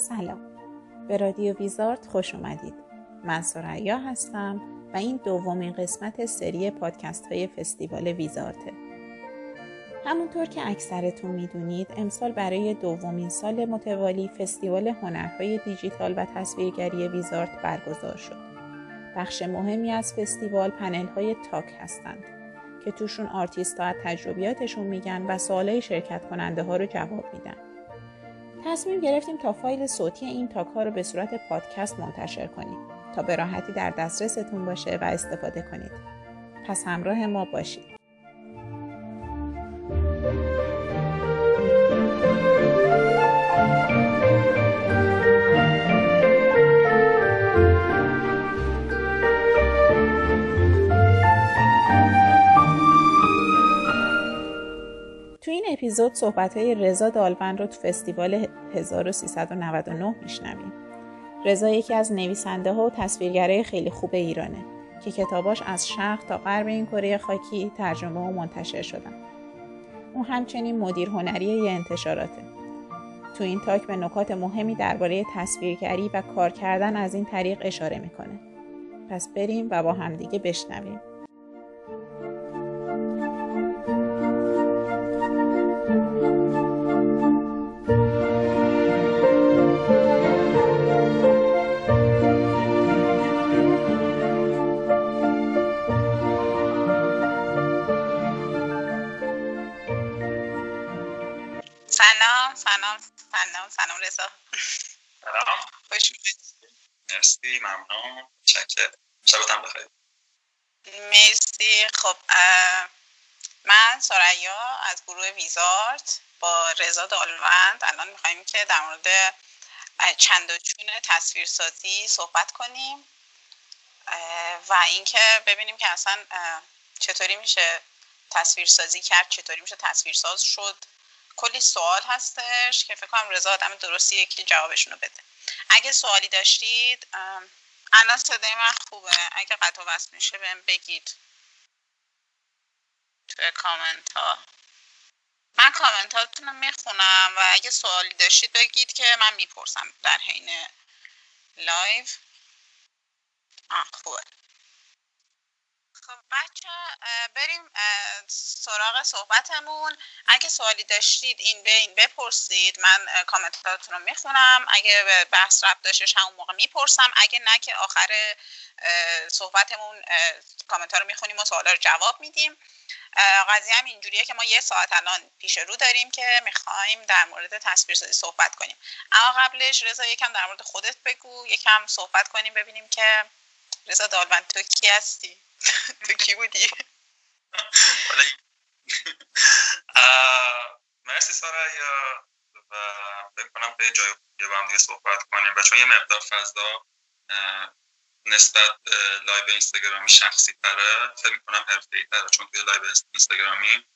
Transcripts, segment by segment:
سلام. به رادیو ویزارت خوش اومدید. من سریا هستم و این دومین قسمت سری پادکست های فستیوال ویزارته همونطور که اکثرتون می‌دونید امسال برای دومین سال متوالی فستیوال هنرهای دیجیتال و تصویرگری ویزارت برگزار شد. بخش مهمی از فستیوال پنل های talk هستند که توشون آرتیست ها تجربیاتشون میگن و سوالای شرکت کننده ها رو جواب میدن. تصمیم گرفتیم تا فایل صوتی این تاک ها رو به صورت پادکست منتشر کنیم تا به راحتی در دسترستون باشه و استفاده کنید. پس همراه ما باشید. اپیزود صحبت های رضا دالبند رو تو فستیوال 1399 میشنویم. رضا یکی از نویسنده ها و تصویرگرای خیلی خوب ایرانه که کتاباش از شرق تا غرب این کره خاکی ترجمه و منتشر شدن. او همچنین مدیر هنری یه انتشاراته. تو این تاک به نکات مهمی درباره تصویرگری و کار کردن از این طریق اشاره می‌کنه. پس بریم و با همدیگه بشنویم. سلام رضا. سلام. خوش مرسی ممنون. چکر شبتم بخیر. مرسی. خب من سریا از گروه ویزارت با رضا دالوند. الان می‌خوایم که در مورد چند و چون تصویرسازی صحبت کنیم. و اینکه ببینیم که اصلا چطوری میشه تصویرسازی کرد چطوری میشه تصویرساز شد. کلی سوال هستش که فکر کنم رضا آدم درستیه که جوابشونو بده. اگه سوالی داشتید الان صدای من خوبه. اگه قطع وصل میشه بهم بگید. توی کامنت ها من کامنت هاتون می‌خونم و اگه سوالی داشتید بگید که من می‌پرسم در حین لایو. آه خوبه. خب بچه بریم سراغ صحبتمون. اگه سوالی داشتید این بین بپرسید. من کامنتاتون رو می‌خونم. اگه بحث رب داشتش همون موقع می‌پرسم. اگه نه که آخر صحبتمون کامنت رو می‌خونیم و سوالا رو جواب میدیم. قضیه هم اینجوریه که ما یه ساعت الان پیش رو داریم که می‌خوایم در مورد تصویرسازی صحبت کنیم. اما قبلش رضا یکم در مورد خودت بگو. یکم صحبت کنیم ببینیم که رضا دالبند تو کی هستی؟ تو کی بودی مرسی سارا و فکر کنم به جای با هم دیگه صحبت کنیم و چون یه مقدار فضا نسبت لایو اینستاگرامی شخصی تره فکر می‌کنم حرفه ای تره چون توی لایو اینستاگرامی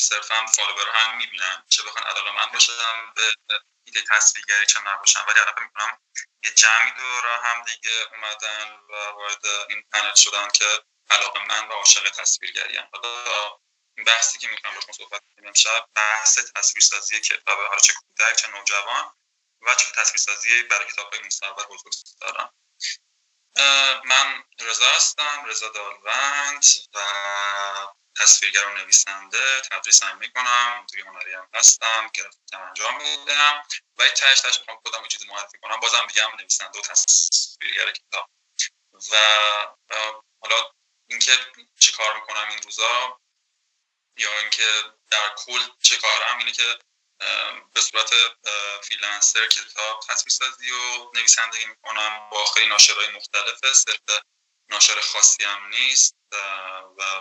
صرفا فالوور هم می‌بینم چه بخوان علاقه من باشم به ایده تصویرگری چه نباشم. ولی فکر می‌کنم یه جمعی دور هم دیگه اومدن و وارد این پنل شدن که علاقه من و عاشق تصویرگری هم. این بحثی که می‌کنم با صحبت کنیم امشب بحث تصویرسازی کتاب حالا چه کودک چه نوجوان و چه تصویرسازی برای کتاب های مستقبل بزرگ دارم. من رضا هستم رضا دالوند و تصویرگر و نویسنده تدریس هم می‌کنم. مدیر هنری هم هستم گرافیک انجام میدم. و این تهش تهش می‌خوام خودم چیزی معرفی کنم. بازم دیگه هم نویسنده و تصویرگر کتاب. و حالا اینکه چی کار می‌کنم این روزا یا اینکه در کل چه کارم اینه که به صورت فریلنسر کتاب تصویر سازی و نویسندگی می‌کنم با خیلی ناشرهای مختلفه صرف ناشر خاصی هم نیست و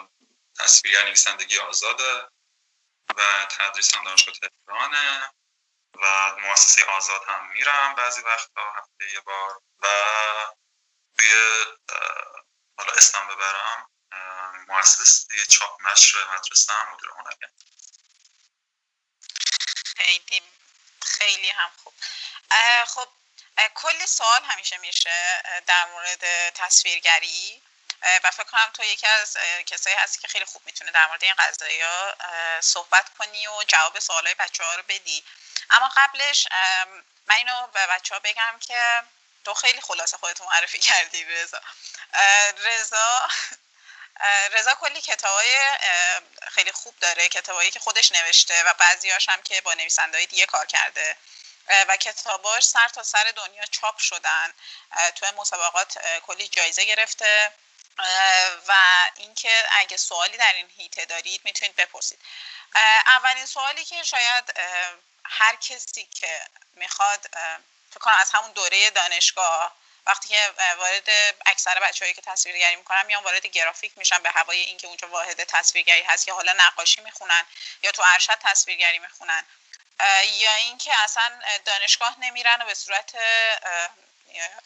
تصویر نویسندگی آزاده و تدریس هم دانشگاه تهرانه و مؤسسه آزاد هم میرم بعضی وقتا هفته یه بار و توی حالا اسم ببرم مؤسسه چاپ نشر مدرسه هم مدیر هنری خیلی خیلی هم خوب. خب کلی سوال همیشه میشه در مورد تصویرگری. و فکر کنم تو یکی از کسایی هستی که خیلی خوب می‌تونه در مورد این قضایی صحبت کنی و جواب سوالای بچه ها رو بدی. اما قبلش من اینو به بچه ها بگم که تو خیلی خلاصه خودتو معرفی کردی رضا. رضا رضا کلی کتابای خیلی خوب داره کتابایی که خودش نوشته و بعضیاش هم که با نویسنده دیگه کار کرده. و کتاباش سر تا سر دنیا چاپ شدن. تو مسابقات کلی جایزه گرفته. و اینکه اگه سوالی در این هیته دارید می‌تونید بپرسید. اولین سوالی که شاید هر کسی که می‌خواد فکر کنم از همون دوره دانشگاه وقتی که وارد اکثر بچههایی که تصویرگری می‌کنن میان وارد گرافیک میشن به هوای اینکه اونجا واحد تصویرگری هست یا حالا نقاشی می‌خونن یا تو ارشد تصویرگری می‌خونن. یا اینکه اصلا دانشگاه نمیرن و به صورت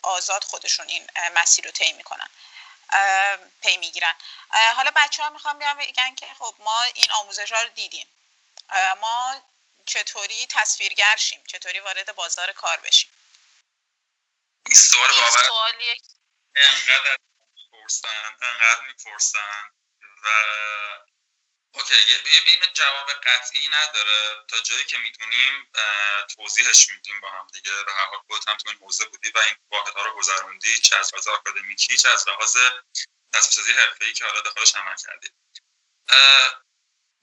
آزاد خودشون این مسیر رو طی می‌کنن. پی می‌گیرن. حالا بچه ها می‌خوام بیان بگن که خب ما این آموزش ها رو دیدیم. ما چطوری تصویرگر شیم؟ چطوری وارد بازار کار بشیم؟ این سوال باور انقدر می‌پرسن انقدر می‌پرسن و اوکی یه جواب قطعی نداره. تا جایی که می‌دونیم توضیحش میدیم با هم دیگه. به هر حال خودت هم تو این حوزه بودی و این واحدها رو گذروندی چه از لحاظ آکادمیکی چه از لحاظ تصفیه حرفه‌ای که حالا داخلش عمل کردی.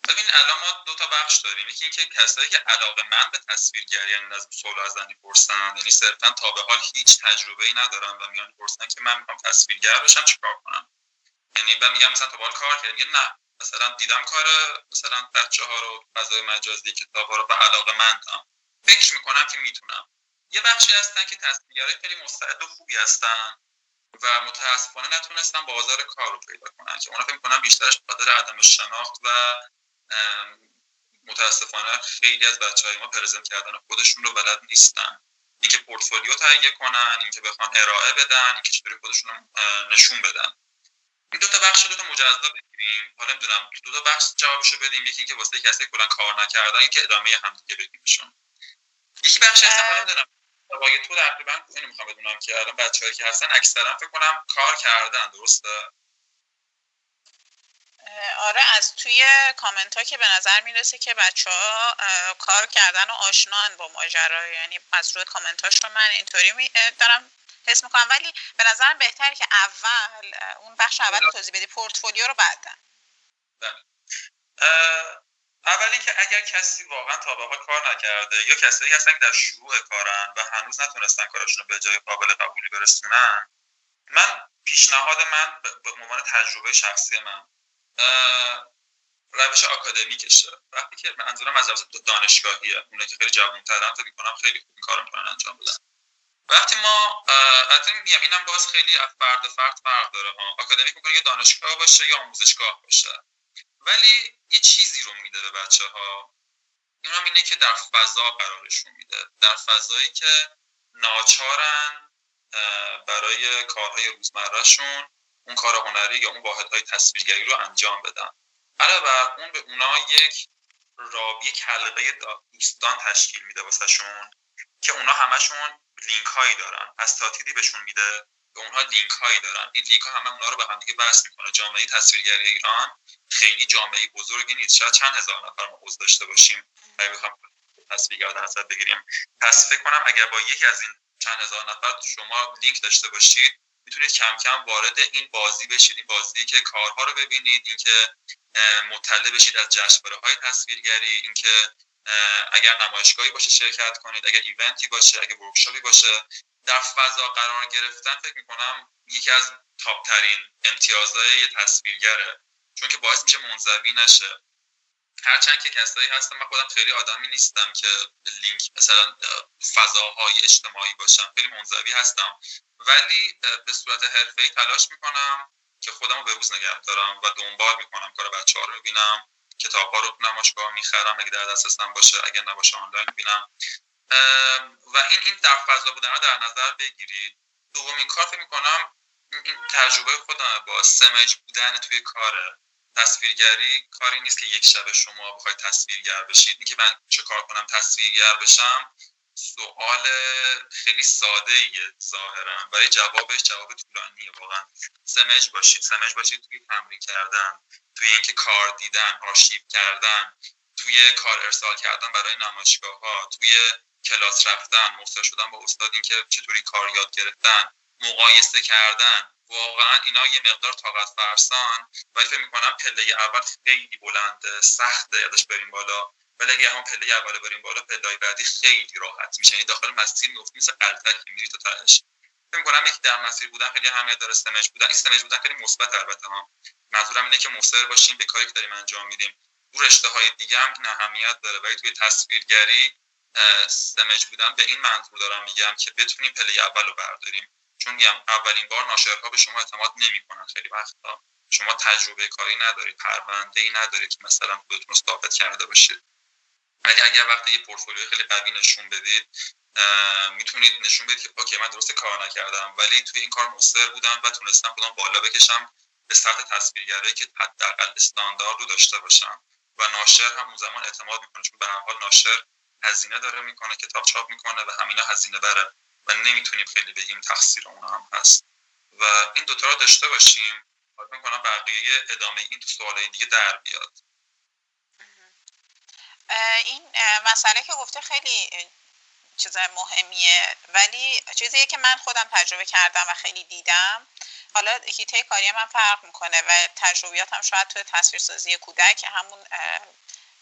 ببین الان ما دو تا بخش داریم. یکی اینکه کسایی که علاقه من به تصویرگری یعنی از سوال از پرسن یعنی صرفا تا به حال هیچ تجربه ای ندارن و میان پرسن که من می‌خوام تصویرگر بشم چیکار کنم؟ یعنی من میگم مثلا تا به کار کردم نه. مثلا دیدم کار مثلا بچه ها رو فضای مجازی کتاب ها رو به علاقه مندم فکر می‌کنم که می‌تونم. یه بخشی هستن که تصویرگرای خیلی مستعد و خوبی هستن و متاسفانه نتونستن بازار کار رو پیدا کنن. که اونا فکر می‌کنم بیشترش خاطر عدم شناخت و متاسفانه خیلی از بچه های ما پرزنت کردن خودشون رو بلد نیستن. اینکه پورتفولیو تهیه کنن اینکه بخوان ارائه بدن اینکه چطوری خودشون رو نشون بدن. این دو تا بخش دو تا مجزا بگیریم. حالا نمی‌دونم دو تا بخش جوابشو بدیم. یکی اینکه واسه کسی کلا کار نکردن یکی ادامه هم دیگه بگیمشون یکی بخش هست حالا نمی‌دونم باقی تو تقریبا اینو می‌خوام بدونم که الان بچه‌هایی که هستن اکثرا فکر کنم کار کردن درسته؟ آره از توی کامنت ها که به نظر می‌رسه که بچه ها کار کردن و آشنان با ماجرا یعنی از روی کامنت رو من اینطوری دارم حس می‌کنم ولی به نظرم بهتره که اول اون بخش اول توضیح بدی پورتفولیو رو بعدن بله. اول اینکه اگر کسی واقعا تا به کار نکرده یا کسایی هستن که در شروع کارن و هنوز نتونستن کارشون رو به جای قابل قبولی برسونن من پیشنهاد من به عنوان تجربه شخصی من روش آکادمیکشه وقتی که منظورم از روش دانشگاهیه اونایی که خیلی جوان‌ترن فکر می‌کنم خیلی خوب کار می‌کنن انجام بدن. وقتی ما البته میگم اینم باز خیلی از فرد فرد فرق داره ها. آکادمیک می‌کنه که دانشگاه باشه یا آموزشگاه باشه. ولی یه چیزی رو میده به بچه ها این اینه که در فضا قرارشون میده. در فضایی که ناچارن برای کارهای روزمرهشون اون کار هنری یا اون واحدهای تصویرگری رو انجام بدن. علاوه اون به اونا یک رابی کلقه دوستان تشکیل میده واسهشون که اونا همشون لینک هایی دارن اساتیدی بهشون میده به اونها لینک هایی دارن. این لینک ها همه اونا رو به هم دیگه بحث می‌کنه. جامعه تصویرگری ایران خیلی جامعه بزرگی نیست. شاید چند هزار نفر ما عضو داشته باشیم. اگه بخوام تصویرگر در بگیریم. پس فکر کنم اگر با یکی از این چند هزار نفر شما لینک داشته باشید می‌تونید کم کم وارد این بازی بشید این بازی که کارها رو ببینید اینکه مطلع بشید از جشنواره های تصویرگری اینکه اگر نمایشگاهی باشه شرکت کنید اگر ایونتی باشه اگر ورکشاپی باشه. در فضا قرار گرفتن فکر می‌کنم یکی از تاپ ترین امتیازهای یه تصویرگره چون که باعث میشه منزوی نشه. هرچند که کسایی هستم من خودم خیلی آدمی نیستم که لینک مثلا فضاهای اجتماعی باشم. خیلی منزوی هستم. ولی به صورت حرفه‌ای تلاش می‌کنم که خودم به روز نگه دارم و دنبال می‌کنم. کار بچه ها رو می‌بینم کتاب ها رو نمایشگاه می‌خرم. اگه در دسترسم باشه اگه نباشه آنلاین می‌بینم. و این این در فضا بودن رو در نظر بگیرید. دومین کار فکر می‌کنم این تجربه خودم با سمج بودن توی کاره. تصویرگری کاری نیست که یک شب شما بخواید تصویرگر بشید. اینکه من چه کار کنم تصویرگر بشم سوال خیلی ساده ایه ظاهرا. برای جوابش جواب طولانیه واقعا. سمج باشید. سمج باشید توی تمرین کردن توی اینکه کار دیدن آرشیو کردن توی کار ارسال کردن برای نمایشگاه ها توی کلاس رفتن مستر شدن با استاد اینکه چطوری کار یاد گرفتن مقایسه کردن. واقعا اینا یه مقدار طاقت فرسان ولی فکر می‌کنم پله اول خیلی بلنده سخته یادش بریم بالا. ولی اگه هم پله اول بریم بالا پله بعدی خیلی راحت میشه. یعنی داخل مسیر میفتی مثل که میری تو تاش فکر می‌کنم یکی در مسیر بودن خیلی اهمیت داره سمج بودن. این سمج بودن خیلی مثبت البته ها. منظورم اینه که مصر باشیم به کاری که داریم انجام میدیم. تو رشته های دیگه هم این اهمیت داره ولی توی تصویرگری سمج بودن به این منظور دارم میگم که بتونیم پله اول برداریم. چون اولین بار ناشرها به شما اعتماد نمی‌کنن. خیلی وقتا شما تجربه کاری ندارید پرونده ای ندارید که مثلا خودتون رو ثابت کرده باشید. ولی اگر وقتی یه پورتفولیو خیلی قوی نشون بدید می‌تونید نشون بدید که اوکی من درست کار نکردم ولی توی این کار مصر بودم و تونستم خودم بالا بکشم به سطح تصویرگری که حداقل استاندارد رو داشته باشم. و ناشر هم اون زمان اعتماد می‌کنه چون به هر حال ناشر هزینه داره می‌کنه کتاب چاپ می‌کنه و همینا هزینه بره و نمی‌تونیم خیلی بگیم تقصیر اون هم هست. و این دوتا رو داشته باشیم فکر می‌کنم بقیه ادامه این تو سوالای دیگه در بیاد. این مسئله که گفته خیلی چیز مهمیه ولی چیزی که من خودم تجربه کردم و خیلی دیدم. حالا هیته کاری من فرق می‌کنه و تجربیاتم شاید تو تصویرسازی کودک همون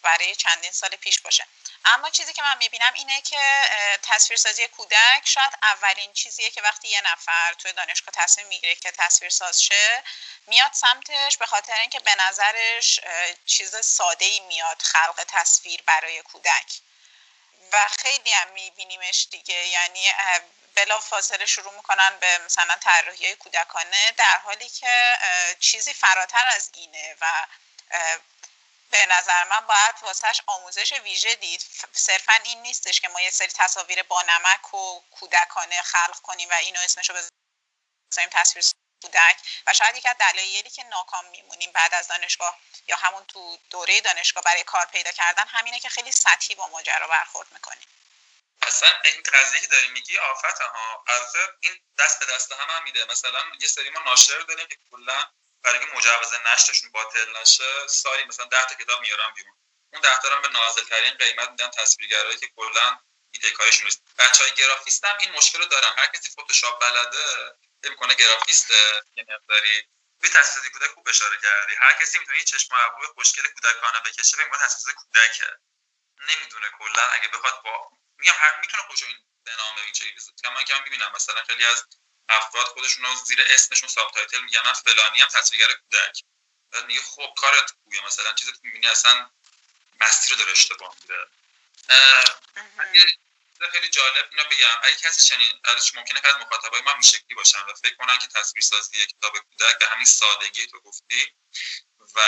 برای چندین سال پیش باشه. اما چیزی که من می‌بینم اینه که تصویرسازی کودک شاید اولین چیزیه که وقتی یه نفر توی دانشگاه تصمیم می‌گیره که تصویرساز شه میاد سمتش به خاطر اینکه به نظرش چیز ساده ای میاد خلق تصویر برای کودک. و خیلی هم میبینیمش دیگه. یعنی بلا فاصله شروع می‌کنن به مثلا طراحی کودکانه در حالی که چیزی فراتر از اینه و به نظر من باید واسهش آموزش ویژه دید. صرفا این نیستش که ما یه سری تصاویر با نمک و کودکانه خلق کنیم و اینو اسمشو بذاریم تصویر کودک. و شاید یک از دلایلی که ناکام میمونیم بعد از دانشگاه یا همون تو دوره دانشگاه برای کار پیدا کردن همینه که خیلی سطحی با ماجرا برخورد می‌کنیم. اصلا این قضیه که داری میگی آفت ها. این دست به دست هم, هم میده. مثلا یه سری ما ناشر داریم که کلا برای اینکه مجوز نشتشون باطل نشه سالی مثلا 10 تا کتاب میارن بیرون. اون 10 تا به نازل ترین قیمت میدن تصویرگرایی که کلا ایده کارشون نیست. بچهای گرافیست هم این مشکل رو دارن. هر کسی فتوشاپ بلده فکر کنه گرافیست یه مقداری به تصویر کودک خوب اشاره کردی. هر کسی می‌تونه یه چشم ابرو خوشگل کودکانه بکشه فکر کنه تصویر کودکه. نمی‌دونه کلا. اگه بخواد با میگم هر می‌تونه خودشو این به نام این چیزی بذاره من که من می‌بینم مثلا خیلی از افراد خودشون رو زیر اسمشون subtitle میگن من فلانی هم تصویرگر کودک. بعد میگه خب کارت خوبه مثلا چیزی که می‌بینی اصلا مسیر رو داره اشتباه میره خیلی جالب اینو بگم. اگه کسی چنین ازش ممکنه که از مخاطبای ما این باشن و فکر کنن که تصویر سازی کتاب کودک به همین سادگی تو گفتی و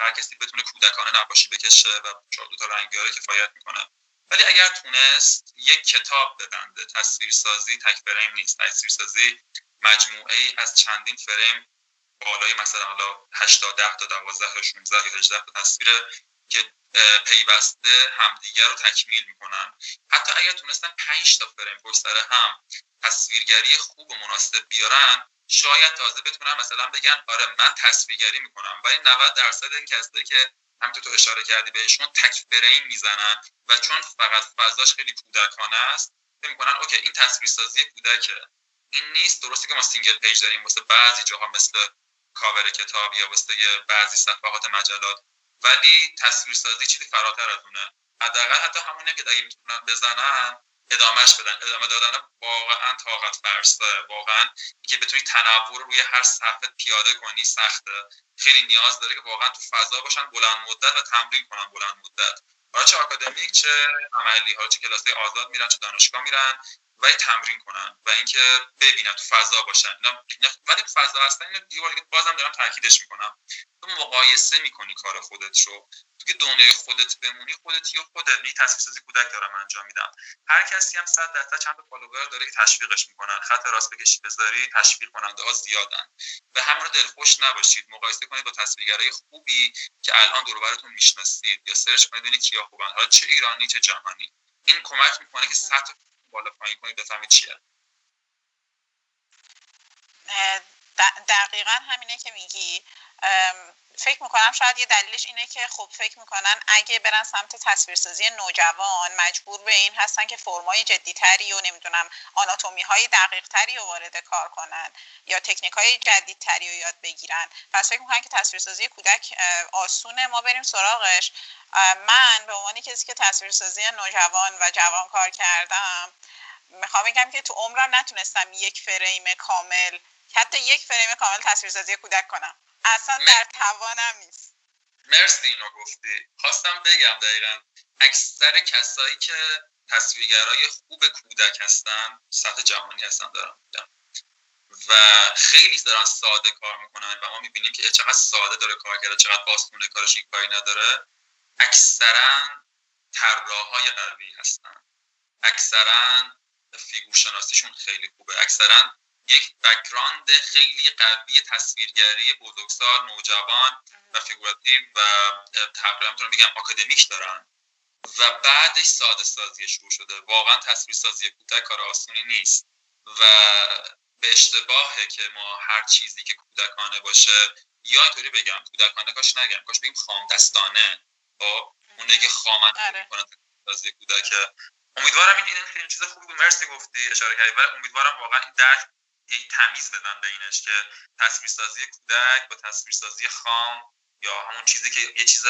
هر کسی بتونه کودکانه نقاشی بکشه و چهار دو تا رنگ بیاره کفایت می‌کنه. ولی اگر تونست یک کتاب ببنده تصویرسازی تک فریم نیست. تصویرسازی مجموعه ای از چندین فریم بالای مثلا حالا 80 10 تا 12 تا 16 یا 18 تا تصویر که پیوسته همدیگر رو تکمیل می‌کنن. حتی اگر تونستن 5 تا فریم پشت هم تصویرگری خوب و مناسب بیارن شاید تازه بتونن مثلا بگن آره من تصویرگری می‌کنم. ولی 90 درصد این کسایی که همونطور تو اشاره کردی بهشون تک فریم می‌زنن و چون فقط فضاش خیلی کودکانه است فکر می‌کنن OK این تصویرسازی کودکه. این نیست درسته که ما single page داریم واسه بعضی جاها مثل کاور کتاب یا واسه بعضی صفحات مجلات ولی تصویرسازی چیزی فراتر از اونه. حداقل حتی همونه که اگه می‌تونن بزنن ادامهش بدن. ادامه دادن واقعا طاقت فرسته واقعا که بتونی تنوع روی هر صفحه پیاده کنی سخته. خیلی نیاز داره که واقعا تو فضا باشن بلند مدت و تمرین کنن بلند مدت. حالا چه آکادمیک چه عملی ها چه کلاس آزاد میرن چه دانشگاه میرن. و تمرین کنن و اینکه ببینن تو فضا باشن. ولی تو فضا هستن اینو بازم دارم تاکیدش می‌کنم تو مقایسه می‌کنی کار خودت رو. تو که دنیای خودت بمونی خودت یا خودت نی تصویر کودک دارم انجام میدم. هر کسی هم صد درصد چند تا فالوور داره که تشویقش می‌کنن. خط راست بکشی بذاری تشویق کننده ها زیادن. به همون دلخوش نباشید. مقایسه کنید با تصویرگرای خوبی که الان دور براتون می‌شناسید. یا سرچ کنید ببینید کیا خوبن. حالا چه ایرانی چه جهانی. این کمک می‌کنه که سطح بالا پایین کنید بفهمید چیه. دقیقا همینه که میگی. فکر می‌کنم شاید یه دلیلش اینه که خب فکر می‌کنن اگه برن سمت تصویرسازی نوجوان مجبور به این هستن که فرمای جدیتری و نمی‌دونم آناتومی های دقیق تری رو وارد کار کنن یا تکنیک های جدیدتری رو یاد بگیرن. پس فکر می‌کنن که تصویرسازی کودک آسونه ما بریم سراغش. من به عنوان کسی که تصویرسازی نوجوان و جوان کار کردم می‌خوام بگم که تو عمرم نتونستم یک فریم کامل حتی یک فریم کامل تصویرسازی کودک کنم. اصلا در توانم نیست. مرسی اینو گفتی. خواستم بگم دقیقا اکثر کسایی که تصویرگرای خوب کودک هستن سطح جهانی هستن دارم میگم. و خیلی دارن ساده کار می‌کنن و ما می‌بینیم که چقدر ساده داره کار کرده چقدر باستونه کارش یک کاری نداره اکثرا طراحهای قوی هستن. اکثرا فیگور شناسیشون خیلی خوبه. اکثرا یک background خیلی قوی تصویرگری بزرگسال نوجوان و فیگوراتیو و تقریبا می‌تونم بگم آکادمیک دارن. و بعدش ساده سازی شروع شده. واقعا تصویر سازی کودک کار آسونی نیست. و به اشتباهه که ما هر چیزی که کودکانه باشه یا اینطوری بگم کودکانه کاش نگم کاش بگیم خام دستانه خب؟ اونه که خامن آره. می‌کنه سازی کودک امیدوارم این این خیلی چیز خوبی مرسی گفتی اشاره کردی. ولی امیدوارم واقعا این درک یک تمیز بدن بینش که تصویرسازی کودک با تصویرسازی خام یا همون چیزی که یه چیز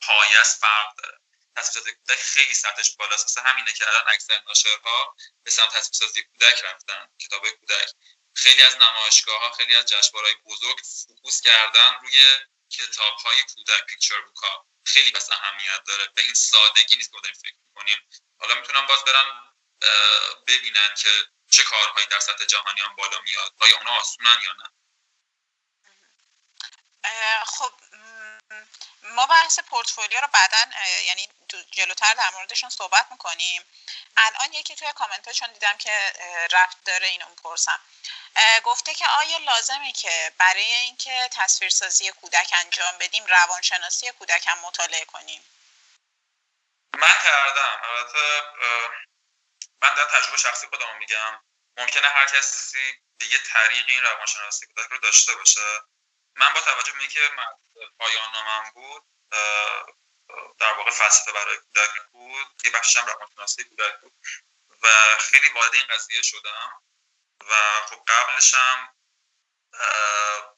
پایست فرق داره. تصویرسازی کودک خیلی سطحش بالاست. مثل همینه که الان اکثر ناشرها به سمت تصویرسازی کودک رفتن کتاب کودک. خیلی از نمایشگاه ها خیلی از جشنواره‌های بزرگ focus کردن روی کتاب های کودک picture book ا. خیلی بس اهمیت داره. به این سادگی نیست که فکر می‌کنیم. حالا می‌تونم باز برن ببینن که چه کارهایی در سطح جهانی الان بالا میاد؟ آیا اونا آسونن یا نه؟ خب ما بحث پورتفولیو رو بعدا یعنی جلوتر در موردشون صحبت می‌کنیم. الان یکی توی کامنت چون دیدم که رفت داره اینو می‌پرسم. گفته که آیا لازمه که برای اینکه تصویرسازی کودک انجام بدیم روانشناسی کودک هم مطالعه کنیم؟ من کردم. البته من در تجربه شخصی خودم میگم. ممکنه هر کسی به یه طریق این روانشناسی کودک رو داشته باشه. من با توجه به اینکه پایان نامم بود در واقع فلسفه برای کودک بود یه بخشش هم روانشناسی کودک بود و خیلی وارد این قضیه شدم و خب قبلش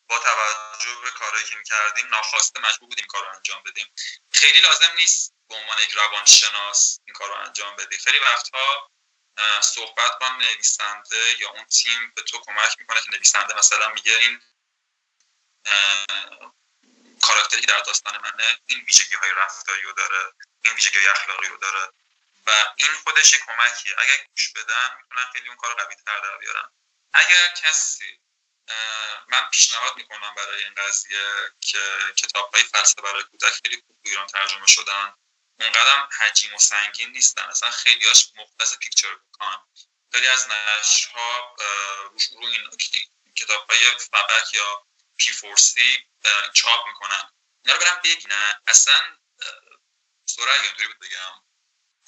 با توجه به کارهایی که می‌کردیم ناخواسته مجبور بودیم کار رو انجام بدیم. خیلی لازم نیست به عنوان یک روانشناس این کار رو انجام بدی. خیلی وقتها صحبت با نویسنده یا اون تیم به تو کمک می‌کنه که نویسنده مثلا میگه این کاراکتری که در داستان منه این ویژگی های رفتاری رو داره این ویژگی های اخلاقی رو داره و این خودش یک کمکیه. اگر گوش بدن می‌تونن خیلی اون کار قوی تر در بیارن. اگر کسی من پیشنهاد می‌کنم برای این قضیه که کتاب های فلسفه برای کودک خیلی خوب ایران ترجمه شدن. اونقدر حجیم و سنگین نیستن اصلا خیلیاش مختص پیکچر بکن خیلی از نشرها رو این کتاب های فبک یا پی فورسی چاپ می‌کنن. اینا رو برم ببینن اصلا سرعی اینطوری بود بگم.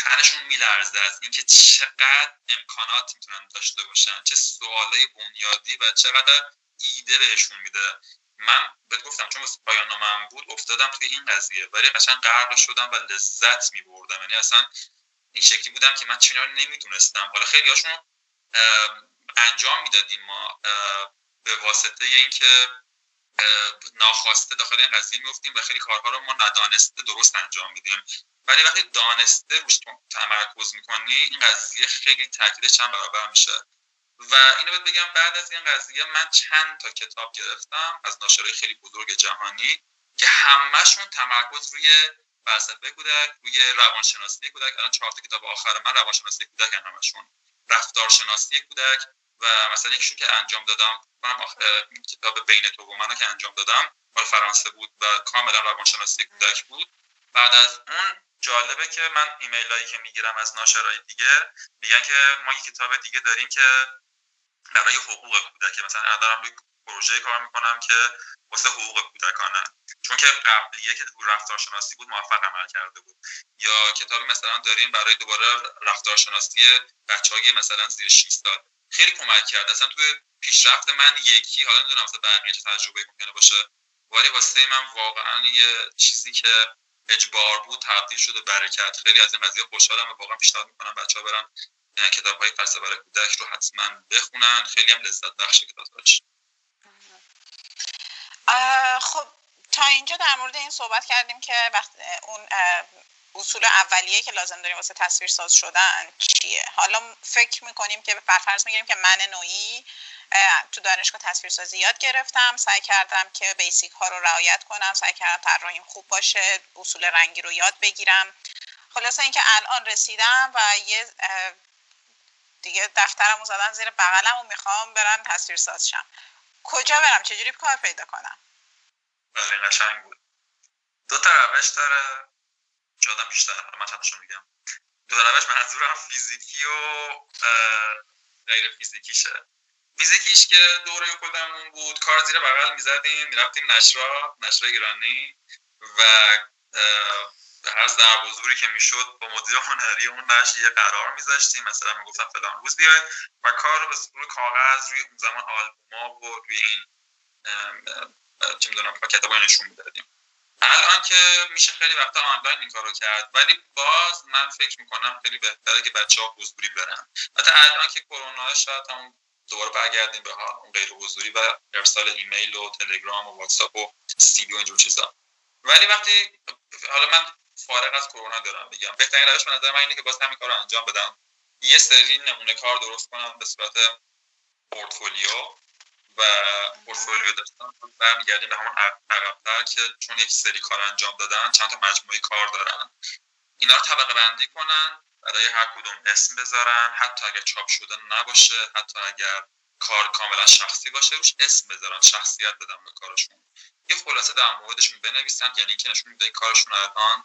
تنشون میلرزه از اینکه چقدر امکانات می‌تونن داشته باشن. چه سوالای بنیادی و چقدر ایده بهشون میده. من بهت گفتم چون پایان نامم بود افتادم توی این قضیه. ولی قشنگ غرق شدم و لذت میبردم. یعنی اصلا این شکلی بودم که من چینا نمی‌دونستم حالا خیلی هاشون انجام می‌دادیم ما به واسطه اینکه ناخواسته داخل این قضیه میفتیم و خیلی کارها رو ما ندانسته درست انجام میدیم. ولی وقتی دانسته روش تمرکز می‌کنی این قضیه خیلی تاکید چند برابر میشه. و اینو باید بگم بعد از این قضیه من چند تا کتاب گرفتم از ناشرهای خیلی بزرگ جهانی که همهشون تمرکز روی فلسفه کودک روی روانشناسی کودک. الان چهار تا کتاب آخر من روانشناسی کودک همشون رفتارشناسی کودک و مثلا یکیشون که انجام دادم من کتاب بین تو و منو که انجام دادم مال فرانسه بود و کاملا روانشناسی کودک بود. بعد از اون جالبه که من ایمیل هایی که می‌گیرم از ناشرهای دیگه میگن که ما یه کتاب دیگه داریم که برای حقوق کودک مثلا دارم روی پروژه کار می‌کنم که واسه حقوق کودکانه. چون که قبلیه که رو رفتارشناسی بود موفق عمل کرده بود. یا کتابی مثلا داریم برای دوباره رفتارشناسی بچه های مثلا زیر 6 سال. خیلی کمک کرد. اصلا توی پیشرفت من یکی حالا نمی‌دونم مثلا بقیه چه تجربه ممکنه باشه ولی واسه من واقعا یه چیزی که اجبار بود تبدیل شده برکت. خیلی از این قضیه خوشحالم و واقعا پیشنهاد می‌کنم بچه ها برن کتاب های فلسفه برای کودک رو حتما بخونن. خیلی هم لذت بخش کتابش خب تا اینجا در مورد این صحبت کردیم که وقت اون اصول اولیه که لازم داریم واسه تصویر ساز شدن چیه؟ حالا فکر می‌کنیم که فرض می‌گیریم که من نوعی تو دانشگاه تصویرسازی یاد گرفتم. سعی کردم که بیسیک ها رو رعایت کنم. سعی کردم طراحیم خوب باشه اصول رنگی رو یاد بگیرم. خلاصه اینکه الان رسیدم و یه دیگه دفترمو زدن زیر بغلم و می‌خوام برم تصویرساز شم کجا برم؟ چجوری کار پیدا کنم؟ بله قشنگ بود. دو تا روش داره. جادم بیشتر. من چندشون میگم. دو روش منظورم فیزیکی و غیر فیزیکیشه. فیزیکیش که دوره خودمون بود. کار زیر بغل می‌زدیم. می‌رفتیم نشرا. نشرا ایرانی. و هر در بزرگی که می‌شد با مدیر هنری اون نشر یه قرار میذاشتیم. مثلا می‌گفتم فلان روز بیاید و کار رو روی کاغذ روی اون زمان آلبوما و روی این چه می‌دونم کتابا نشون می‌دادیم. الان که میشه خیلی وقتا آنلاین این کارو کرد ولی باز من فکر می‌کنم خیلی بهتره که بچه ها حضوری برن. حتی الان که کرونا شاید هم دوباره برگردیم به اون غیر حضوری و ارسال ایمیل و تلگرام و واتساپ و سی بی و اینجور چیزا. ولی وقتی حالا من فارغ از کرونا دارم میگم. بهترین روش به نظر من اینه که باز همین کار رو انجام بدم. یه سری نمونه کار درست کنم به صورت پورتفولیو و پورتفولیو داشتن برمیگردیم به همون عقبتر که چون یک سری کار انجام دادن چند تا مجموعه کار دارن. اینا رو طبقه بندی کنن برای هر کدوم اسم بذارن. حتی اگر چاپ شده نباشه حتی اگر کار کاملا شخصی باشه روش اسم بذارن شخصیت بدن به کارشون. یه خلاصه در موردشون بنویسن یعنی اینکه نشون میده کارشون الان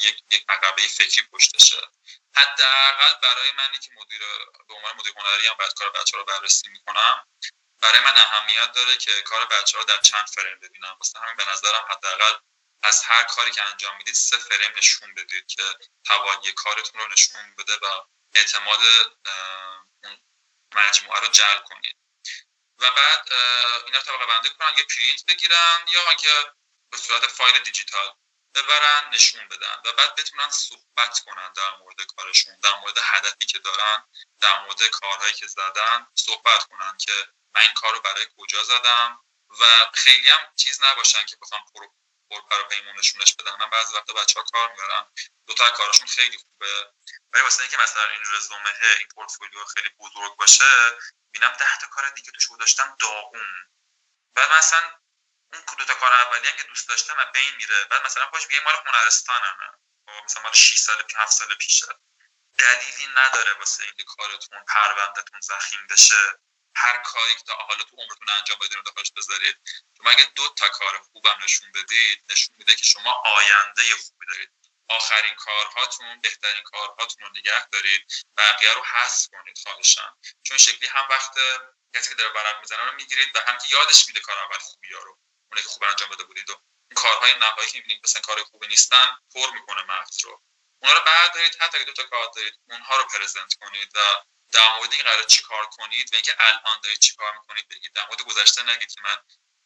یک یک عقبه فکری پشتشه حداقل برای منی که مدیر به عنوان مدیر هنری هم بعد کار بچه رو بررسی می‌کنم برای من اهمیت داره که کار بچه ها در چند فریم ببینم. واسه همین به نظرم حداقل از هر کاری که انجام می‌دید سه فریم نشون بدید که توانی کارتون رو نشون بده و اعتماد مجموعه رو جلب کنید. و بعد اینا رو طبقه بندی کنن یا پرینت بگیرن یا اینکه به صورت فایل دیجیتال. ببرن نشون بدن و بعد بتونن صحبت کنن در مورد کارشون در مورد هدفی که دارن در مورد کارهایی که زدن صحبت کنن که من این کار رو برای کجا زدم و خیلی هم چیز نباشن که بخوام پر و پر پیمون نشونش بدن. من بعضی وقتا بچه ها کار می‌برم دو تا کارشون خیلی خوبه. ولی واسه اینکه مثلا این رزومه این پورتفولیو خیلی بزرگ باشه می‌بینم ده تا کار دیگه توش گذاشتن داغون. بعد مثلا اون دو تا کار اولی که دوست داشتم و بین میره. بعد مثلا خوش بیه مال هنرستان همه خب مثلا مال 6 سال 7 سال پیشه دلیلی نداره واسه اینکه کارتون پروندهتون زخیم بشه. هر کاری که تا حالا تو عمرتون انجام بدین رو داخلش بذارید. شما اگه دو تا کار خوبم نشون بدید نشون میده که شما آینده خوبی دارید. آخرین کارهاتون بهترین کارهاتون رو نگه دارید. بقیه رو حذف کنید خواهشم چون شکلی هم وقت کسی که داره ورق می‌زنه رو می‌گیرید و هم که یادش میده کار اول خوبی ها اونه که خوب انجام بده بودید و کارهای نهایی که می‌بینید مثلا کار خوبی نیستن پر می‌کنه مغز رو. اونا رو بعد دارید حتی دو تا کار دارید اونها رو پرزنت کنید و در مورد این قرار چی کار کنید و اینکه الان دارید چی کار می‌کنید بگید. در مورد گذشته نگید که من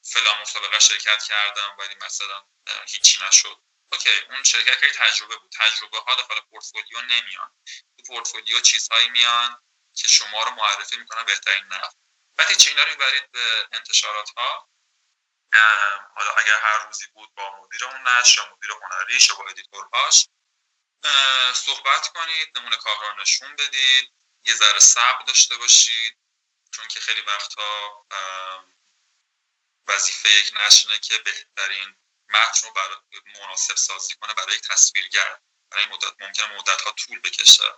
فلان مسابقه شرکت کردم ولی مثلا هیچی نشد. اوکی اون شرکت که تجربه بود. تجربه ها داخل پورتفولیو نمیان. تو پورتفولیو چیزهایی میان که شما رو معرفی می‌کنن بهترین نفت چه اینا رو می‌برید به انتشارات ها حالا اگر هر روزی بود با مدیر اون نشر یا مدیر هنری یا با ادیتورهاش صحبت کنید نمونه کارها نشون بدید یه ذره صبر داشته باشید چون که خیلی وقتها وظیفه یک نشنه که بهترین متن رو برای مناسب سازی کنه برای یک تصویرگر برای مدت ممکنه مدت ها طول بکشه.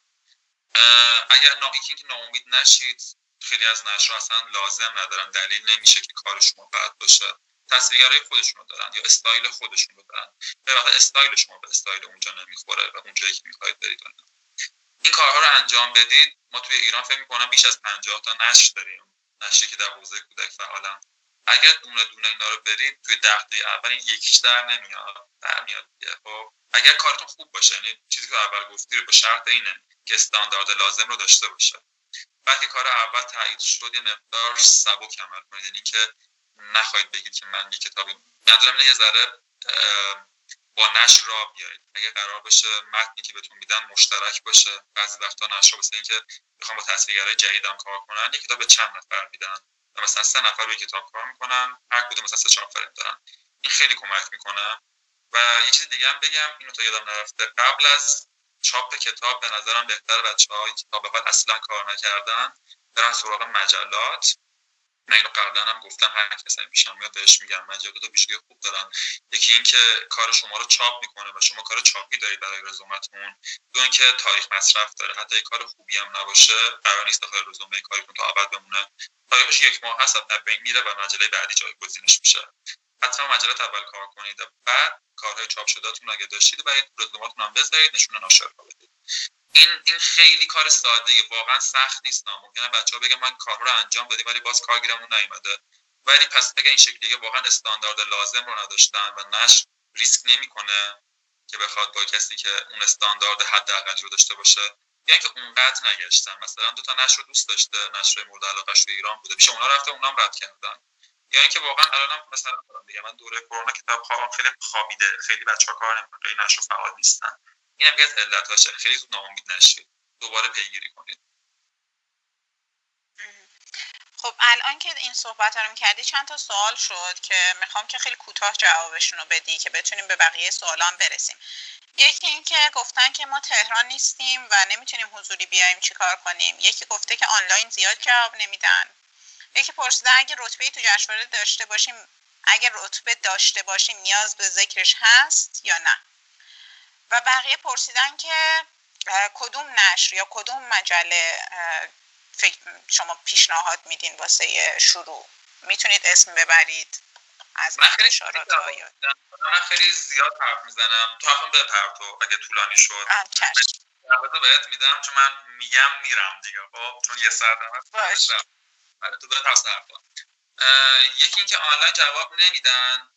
اگر ناقی که ناامید نشید خیلی از نشر اصلا لازم ندارن. دلیل نمیشه که کار شما بد باشه. تصویرگرای خودشون رو دارن یا استایل خودشون رو دارن. به وقت استایل شما به استایل اونجا نمی‌خوره و اونجایی که می‌خواید برید این کارها رو انجام بدید. ما توی ایران فکر می‌کنم بیش از 50 تا نشر داریم. نشری که در حوزه کودک فعالن. اگر دونه دونه اینا رو برید توی دهته اول این یکیش در نمیاد در میاد خب اگر کارتون خوب باشه یعنی چیزی که اول گفتی به شرط اینه که استاندارد لازم رو داشته باشه. وقتی کار اول تایید شد یه مقدار سبک عمل کنید. یعنی که نخواهید بگید که من یه کتابی منظورم یه ذره با نشر را بیایید. اگه قرار باشه متنی که بهتون میدن مشترک باشه. بعضی وقتا نشر واسه اینکه بخوام با تصویرگرای جدیدم کار کنن یه کتاب چند نفر میدن. مثلا سه نفر روی کتاب کار می‌کنن هر کدوم مثلا سه چهار فریم دارن. این خیلی کمک می‌کنه. و یه چیز دیگه هم بگم اینو تا یادم نرفته. قبل از چاپ کتاب به نظرم بهتر بچه های کتاب اول اصلا کار نکردن برن سراغ مجلات. من اینو قبلا هم گفتم هر کسی پیشم میاد بهش میگم مجلات ویژگی خوب دارن یکی اینکه کار شما رو چاپ می‌کنه و شما کار چاپی دارید برای رزومتون. دو اینکه تاریخ مصرف داره. حتی کار خوبی هم نباشه قرار نیست داخل رزومه کاریتون تا ابد بمونه. تاریخش یک ماه هست از بین میره و مجله بعدی جایگزینش میشه. حتما مجلات اول کار کنید. و بعد کارهای چاپ شدهتون اگه داشتید برید رزومتون هم بذارید نشون ناشر بدید. این این خیلی کار ساده واقعا سخت نیست ممکنه بچه ها بگن من کار رو انجام دادیم ولی باز کارگیرمون نیومده. ولی پس اگه این شکلیه واقعا استاندارد لازم رو نداشتن و نش ریسک نمی‌کنه که بخواد با کسی که اون استاندارد حداقل رو داشته باشه یعنی که اونقدر نگشتن. مثلا دو تا نشر رو دوست داشته نشر مورد علاقش تو ایران بوده. پیش اونا رفته اونام رد کردن. یا اینکه واقعا الانم مثلا دیگه من دوره کرونا کتاب خیلی خوابیده. خیلی بچه‌ها کار نمی‌کنن خیلی نشر فعال نیستن. این هم از علتاشه خیلی زود ناامید نشید دوباره پیگیری کنید. خب الان که این صحبت رو کردی چند تا سوال شد که می‌خوام که خیلی کوتاه جوابشون رو بدی که بتونیم به بقیه سوالان برسیم. یکی اینکه گفتن که ما تهران نیستیم و نمی‌تونیم حضوری بیایم چیکار کنیم. یکی گفته که آنلاین زیاد جواب نمیدن. یکی پرسیده اگه رتبه تو جشنواره داشته باشیم اگه رتبه داشته باشیم نیاز به ذکرش هست یا نه؟ و بقیه پرسیدن که کدوم نشر یا کدوم مجله شما پیشنهاد میدین واسه شروع؟ می‌تونید اسم ببرید از من خیلی من خیلی زیاد حرف می‌زنم. تو حرفم بپر تو اگه طولانی شد. دعوت بهت میدم چون من میگم میرم دیگه خب؟ چون یه ساعت باش. آره، تو بپر یکی اینکه آنلاین جواب نمیدن.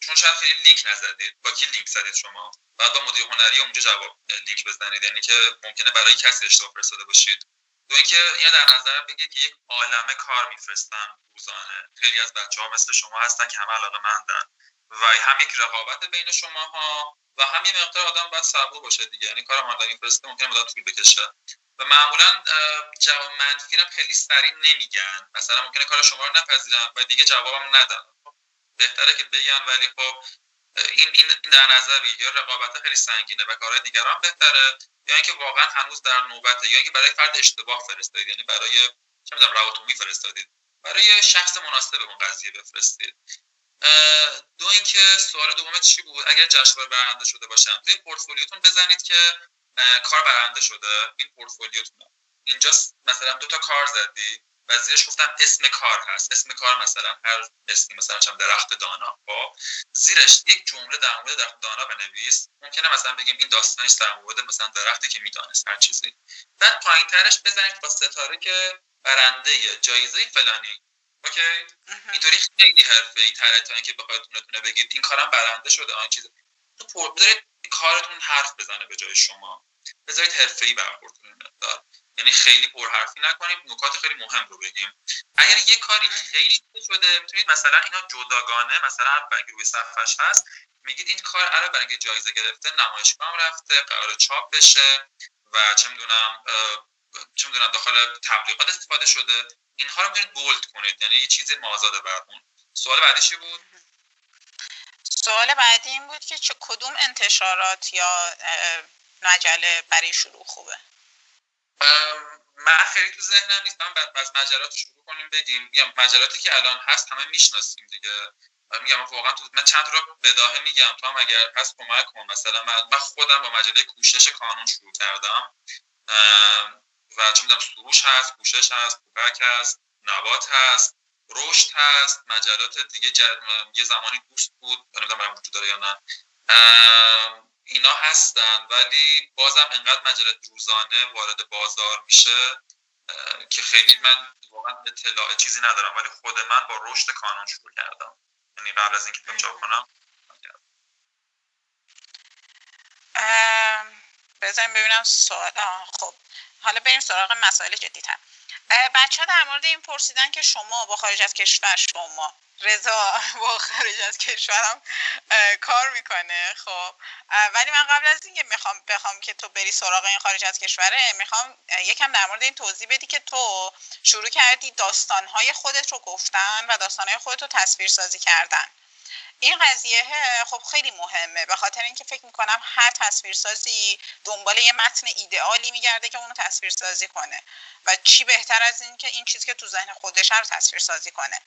چون شاید خیلی لینک نزدید. با کی لینک زدید شما؟ بعد با مدیر هنری اونجا جواب لینک بزنید. یعنی که ممکنه برای کسی اشتباه فرستاده باشید. دو اینکه اینو در نظر بگید که یک عالمه کار میفرستن روزانه. خیلی از بچه ها مثل شما هستن که همه علاقه مندن. و هم یک رقابت بین شما ها و هم یه مقدار آدم باید صبور باشه دیگه. یعنی کار آنلاین فرسته ممکنه مدت طول بکشه. و معمولا جواب منفی هم خیلی سریع نمیگن. مثلا ممکنه کار شما رو نپذیرن و دیگه جوابم ندن. بهتره که بگن ولی خب این این در نظر یا رقابت خیلی سنگینه و کارهای دیگران بهتره یا اینکه واقعا هنوز در نوبته یا اینکه برای فرد اشتباه فرستادید. یعنی برای چه می‌دونم رواتومی فرستادید. برای شخص مناسب اون قضیه بفرستید. دو اینکه سوال دوم چی بود؟ اگر جشنواره برنده شده باشم توی پورتفولیوتون بزنید که کار برنده شده. این پورتفولیوتون. اینجا مثلا دو تا کار زدی. و زیرش گفتم اسم کار هست. اسم کار مثلا هر اسمی مثلا چم درخت دانا. با خب؟ زیرش یک جمله در مورد درخت دانا بنویس. ممکنه مثلا بگیم این داستانش در مورد مثلا درختی که می‌دانست هر چیزی. بعد پایین ترش بزنید با ستاره که برنده جایزه فلانی. اوکی؟ اینطوری خیلی حرفه ای تره تا اینکه بخواید تونه بگید. این کارم برنده شده آن چیز. تو کارتون حرف بزنه به جای شما. بذارید حرفه ای برخورد کنید یعنی خیلی پرحرفی نکنیم نکات خیلی مهم رو بگیم. اگر یه کاری خیلی شده می‌تونید مثلا اینا جداگانه مثلا برای روی صفحش هست میگید این کار الان برای اینکه جایزه گرفته نمایشگاه رفته قرار چاپ بشه و چه می‌دونم چه می‌دونم داخل تبلیغات استفاده شده. اینها رو می‌تونید بولد کنید. یعنی یه چیز مازاد برمون سوال بعدی چی بود؟ سوال بعدی این بود که چه کدوم انتشارات یا مجله برای شروع خوبه؟ من خیلی تو ذهنم نیست. من از مجلات شروع کنیم بگیم. میگم مجلاتی که الان هست همه می‌شناسیم دیگه. میگم واقعا تو من چند رو بداهه میگم. تو هم اگر هست کمک کن. مثلا من خودم با مجله کوشش کانون شروع کردم. و چه می‌دونم سروش هست کوشش هست کوبک هست نبات هست رشد هست مجلات دیگه یه زمانی دوست بود. نمی‌دونم وجود داره یا نه. اینا هستن ولی بازم انقدر مجله روزانه وارد بازار میشه که خیلی من واقعا اطلاع چیزی ندارم ولی خود من با رشد کانون شروع کردم. یعنی قبل از اینکه چاپ کنم بذاریم ببینم سوال خب حالا بریم سراغ مسائل جدیتر. بچه در مورد این پرسیدن که شما با خارج از کشور شما رضا با خارج از کشورم کار می‌کنه خب. ولی من قبل از اینکه می‌خوام بخوام که تو بری سراغ این خارج از کشوره می‌خوام یکم در مورد این توضیح بدی که تو شروع کردی داستانهای خودت رو گفتن و داستانهای خودت رو تصویر سازی کردن. این قضیه خب خیلی مهمه. به خاطر اینکه فکر می‌کنم هر تصویرسازی دنبال یه متن ایدئالی میگرده که اونو تصویر سازی کنه. و چی بهتر از این که این چیزی که تو ذهن خودش رو تصویر سازی کنه.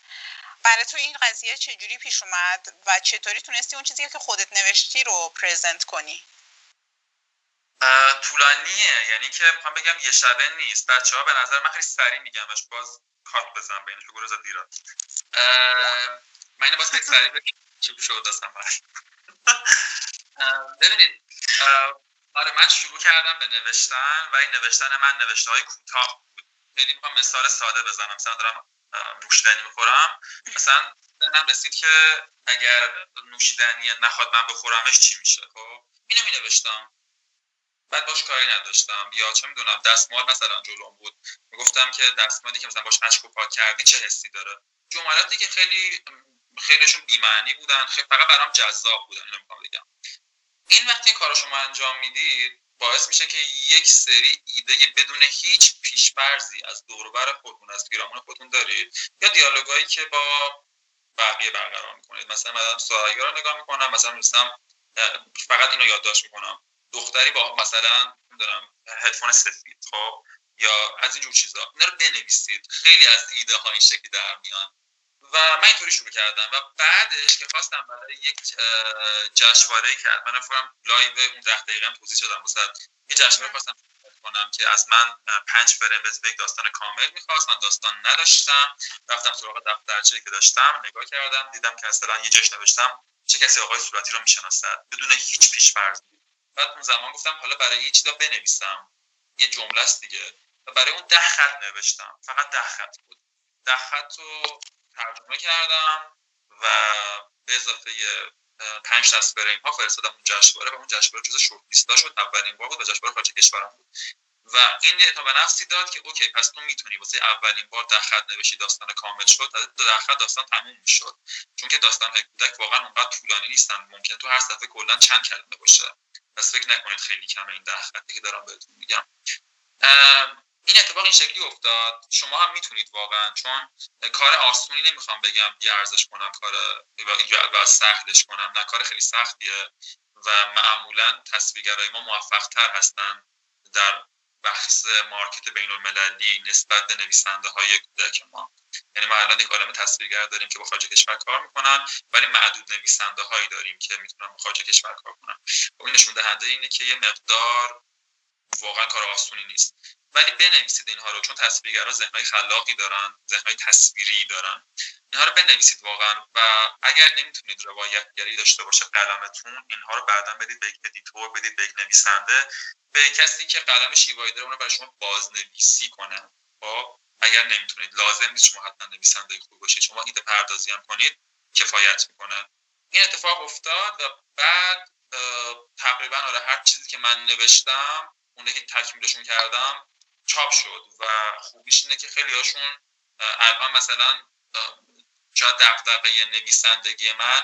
برای تو این قضیه چجوری پیش اومد و چطوری تونستی اون چیزی که خودت نوشتی رو پرزنت کنی؟ طولانیه. یعنی که می‌خوام بگم یه شبه نیست. بچه ها به نظر من خیلی سریع میگمش باز کات بزن بینش بگو رضا دیرا. من اینو باز خیلی سریع بگم. چی شد دستم ببینید آره من شروع کردم به نوشتن و این نوشتن من نوشته های کوتاه بود. خیلی می‌خوام مثال ساده بزنم. مثلا دارم نوشیدنی می‌خورم. مثلا ذهنم رسید که اگر نوشیدنی نخواد من بخورمش چی میشه خب؟ اینو می نوشتم بعد باش کاری نداشتم. یا چه می‌دونم دستمال مثلا جلوم بود. می‌گفتم که دستمالی که مثلا باش اشک و پاک کردی چه حسی داره؟ جملاتی که خیلی خیلیشون بیمعنی بودن خیلی فقط برام جذاب بودن اینو بگم. این وقتی این کارو شما انجام می‌دید باعث میشه که یک سری ایده بدون هیچ پیشفرزی از دوربر خودتون از پیرامون خودتون دارید یا دیالوگایی که با بقیه برقرار می‌کنید. مثلا من سوالگار رو نگاه می‌کنم مثلا مثلا فقط اینو یادداشت می‌کنم. دختری با مثلا نمی‌دونم هدفون سفید خب؟ یا از اینجور چیزا. اینا رو بنویسید. خیلی از ایده ها این شکلی در میان. و من اینطوری شروع کردم و بعدش که خواستم برای یک جشنواره که من فکرم live اون ده دقیقه هم توضیح شدم واسه یه جشنواره خواستم کنم که از من پنج فریم به یک داستان کامل می‌خواست من داستان نداشتم. رفتم سراغ دفترچه که داشتم نگاه کردم دیدم که مثلا یه جاش نوشتم چه کسی آقای صورتی رو می‌شناسد؟ بدون هیچ پیشفرضی بعد اون زمان گفتم حالا برای یه چیزا بنویسم. یه جمله است دیگه. و برای اون ده خط نوشتم. فقط ده خط بود. ده خط رو ترجمه کردم و به اضافه پنج دست بریم ها فرستادم اون جشنواره و اون جشنواره جز شورت لیستا شد اولین بار بود و جشنواره خارج کشورم بود. و این اعتماد به نفسی داد که اوکی پس تو می‌تونی واسه اولین بار در خط نوشی داستان کامل شد دو در خط داستان تموم می‌شد. چون که داستان کودک واقعا اونقدر طولانی نیستن ممکن تو هر صفحه کلا چند کلمه باشه. پس فکر نکنید خیلی کمه این ده خطی که دارم بهتون میگم. این اتفاق این شکلی افتاد. شما هم می‌تونید واقعا چون کار آسونی نمی‌خوام بگم بی ارزش کنم کار و سختش کنم. نه کار خیلی سختیه و معمولا تصویرگرای ما موفق تر هستن در بحث مارکت بین المللی نسبت به نویسنده های کودک ما. یعنی ما الان یک عالم تصویرگر داریم که با خارج کشور کار می‌کنن ولی معدود نویسنده هایی داریم که می‌تونن با خارج کشور کار کنن. و این نشون دهنده اینه که یه مقدار واقعا کار آسونی نیست. ولی بنویسید اینها رو چون تصویرگرا ذهنهای خلاقی دارن ذهنهای تصویری دارن. اینها رو بنویسید واقعا و اگر نمی‌تونید روایتگری داشته باشه قلمتون اینها رو بعدا بدید به یک editor بدید به یک نویسنده به کسی که قلم شیوایی داره اون رو برای شما بازنویسی کنه. خب؟ اگر نمی‌تونید لازم نیست شما حتما نویسنده خوب باشید. شما ایده پردازی هم کنید کفایت می‌کنه. این اتفاق افتاد و بعد تقریبا آره هر چیزی که من نوشتم اونه که تکمیلشون کردم چاپ شد و خوبیش اینه که خیلی هاشون الان مثلا شاید دقدقه نویسندگی من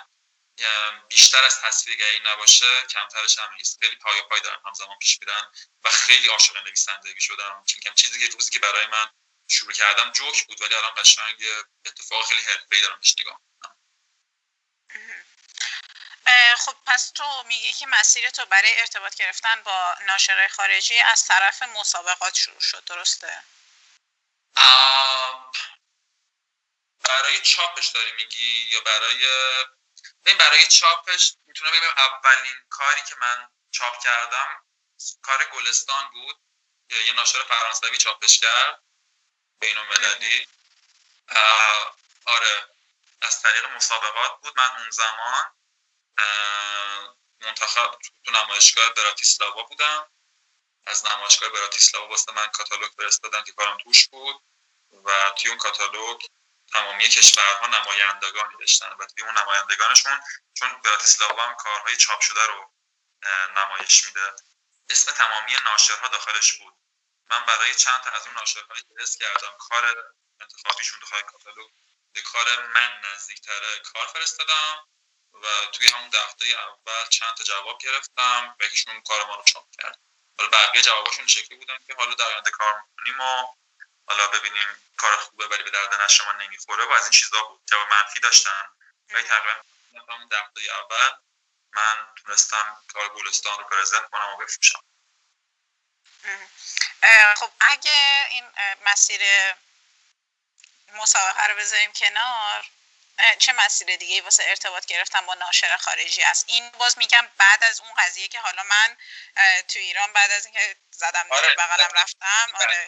بیشتر از تصویرگری نباشه کمترش هم نیست. خیلی پای پای دارم همزمان پیش میرن و خیلی عاشق نویسندگی شدم. چون چیزی که روزی که برای من شروع کردم جوک بود ولی الان قشنگ اتفاق خیلی حرفه‌ای دارم بهش نگاه خب پس تو میگی که مسیر تو برای ارتباط گرفتن با ناشرای خارجی از طرف مسابقات شروع شد درسته؟ برای چاپش داری میگی یا برای برای چاپش می‌تونم بگم اولین کاری که من چاپ کردم کار گلستان بود. یه ناشر فرانسوی چاپش کرد بین المللی آره از طریق مسابقات بود. من اون زمان منتخب تو نمایشگاه براتیسلاوا بودم. از نمایشگاه براتیسلاوا واسه من کاتالوگ فرستادن که کارم توش بود و توی اون کاتالوگ تمامی کشورها نمایندگانی داشتن و توی اون نمایندگانشون چون براتیسلاوا هم کارهای چاپ شده رو نمایش میده. اسم تمامی ناشرها داخلش بود. من برای چند تا از اون ناشرهایی که حس کردم کار انتخابیشون داخل کاتالوگ به کار من نزدیکتره کار فرستادم. و توی همون دفته اول چند تا جواب گرفتم و یکیشون کار ما رو چاپ کرد. حالا بقیه جواباشون شکلی بودن که حالا در آینده کار می‌کنیم و حالا ببینیم کار خوبه ولی به درد نشر ما نمی‌خوره و از این چیزا بود. جواب منفی داشتن. ولی تقریبا همون دفته اول من تونستم کار گلستان رو پرزنت کنم و بفروشم. خب اگه این مسیر مسابقه رو بذاریم کنار چه مسیر دیگه واسه ارتباط گرفتن با ناشر خارجی است؟ این باز میگم بعد از اون قضیه که حالا من تو ایران بعد از اینکه زدم آره. بغلم رفتم آره.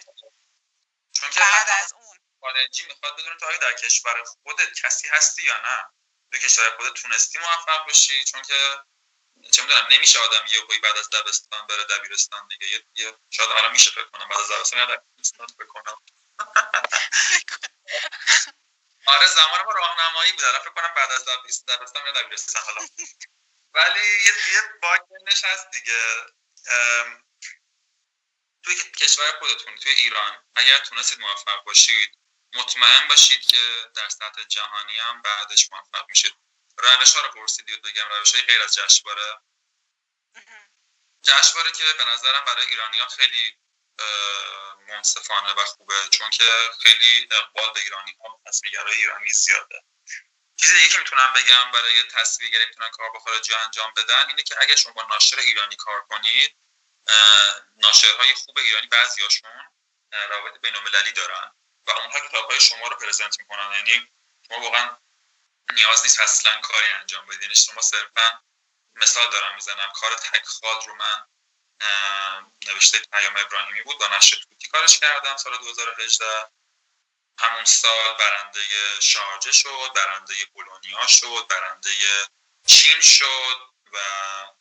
چون که بعد از اون. خارجی می‌خواد بدونه تو در کشور خودت کسی هستی یا نه؟ تو کشور خودت تونستی موفق بشی؟ چون که چه می‌دونم نمیشه آدم یه هایی بعد از دبستان بره دبیرستان دیگه. یه, یه شاید الان میشه فکر کنم بعد از دبستان یا دبیرستان فکر کنم. آره زمان ما راهنمایی بود فکر کنم بعد از دبستان یا دبیرستان حالا. ولی یه یه باگش هست دیگه. توی کشور خودتون توی ایران اگر تونستید موفق باشید مطمئن باشید که در سطح جهانی هم بعدش موفق میشید. روش ها رو پرسیدید بگم روش های غیر از جشنواره. جشنواره که به نظرم برای ایرانی ها خیلی منصفانه و خوبه. چون که خیلی اقبال به ایرانی ها تصویرگرای ایرانی زیاده. چیز دیگه که می‌تونم بگم برای تصویرگری می‌تونن کار با خارجی انجام بدن اینه که اگر شما با ناشر ایرانی کار کنید ناشرهای خوب ایرانی بعضیاشون روابط بینالمللی دارن و اونها کتابهای شما رو پرزنت می‌کنن. یعنی شما واقعا نیاز نیست اصلا کاری انجام بدید. یعنی شما صرفا مثال دارم می‌زنم. کار تک خال رو من نوشته پیام ابراهیمی بود با نشر توتی کارش کردم سال 2018 همون سال برنده شارجه شد برنده بولونیا شد برنده چین شد و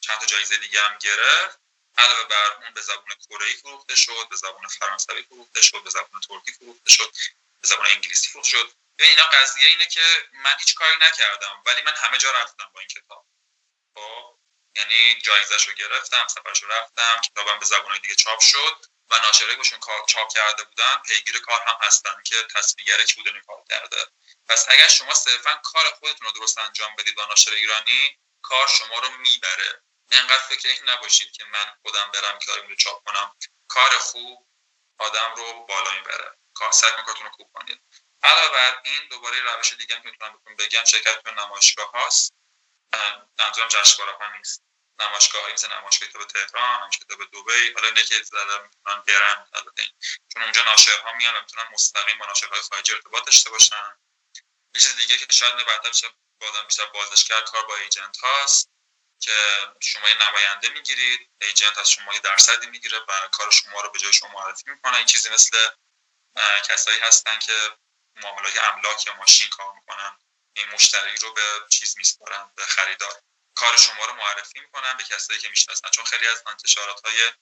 چند تا جایزه دیگه هم گرفت. علاوه بر اون به زبان کره فروخته شد به زبان فرانسوی فروخته شد به زبان ترکی فروخته شد به زبان انگلیسی فروخته شد. ببین اینا قضیه اینه که من هیچ کاری نکردم ولی من همه جا رفتم با این کتاب. خب؟ یعنی جایزش رو گرفتم سفرش رو رفتم کتابم به زبان دیگه چاپ شد و ناشره باشون چاپ کرده بودن پیگیر کار هم هستن که تصویرگره کی بوده کار کرده. پس اگر شما صرفا کار خودتون رو درست انجام بدید با ناشر ایرانی کار شما رو می‌بره. انقدر فکر این نباشید که من خودم برم کتاب رو چاپ کنم. کار خوب آدم رو بالا می‌بره. سعی کارتون رو خوب کنید. علاوه بر این دوباره روش دیگه می‌تونم بگم شرکت به نمایشگاه هاست. منظورم جشنواره ها نیست. نمایشگاه هایی مثل نمایشگاه کتاب تهران کتاب دبی حالا اینه که زده می‌تونن برن چون اونجا ناشرها میان و می‌تونن مستقیم با ناشرهای خارجی ارتباط داشته باشن. یه چیز دیگه که شاید بعدا بشه بازم بیشتر بازش کرد کار با ایجنت هاست که شما یه نماینده می‌گیرید ایجنت از شما یه درصدی می‌گیره و کار شما رو به جای شما معرفی می‌کنه. این چیزی مثل کسایی هستن که معاملات املاک یا ماشین کار می‌کنن. این مشتری رو به چیز میسپارن به خریدار. کار شما رو معرفی می‌کنن به کسایی که می‌شناسن. چون خیلی از انتشارات های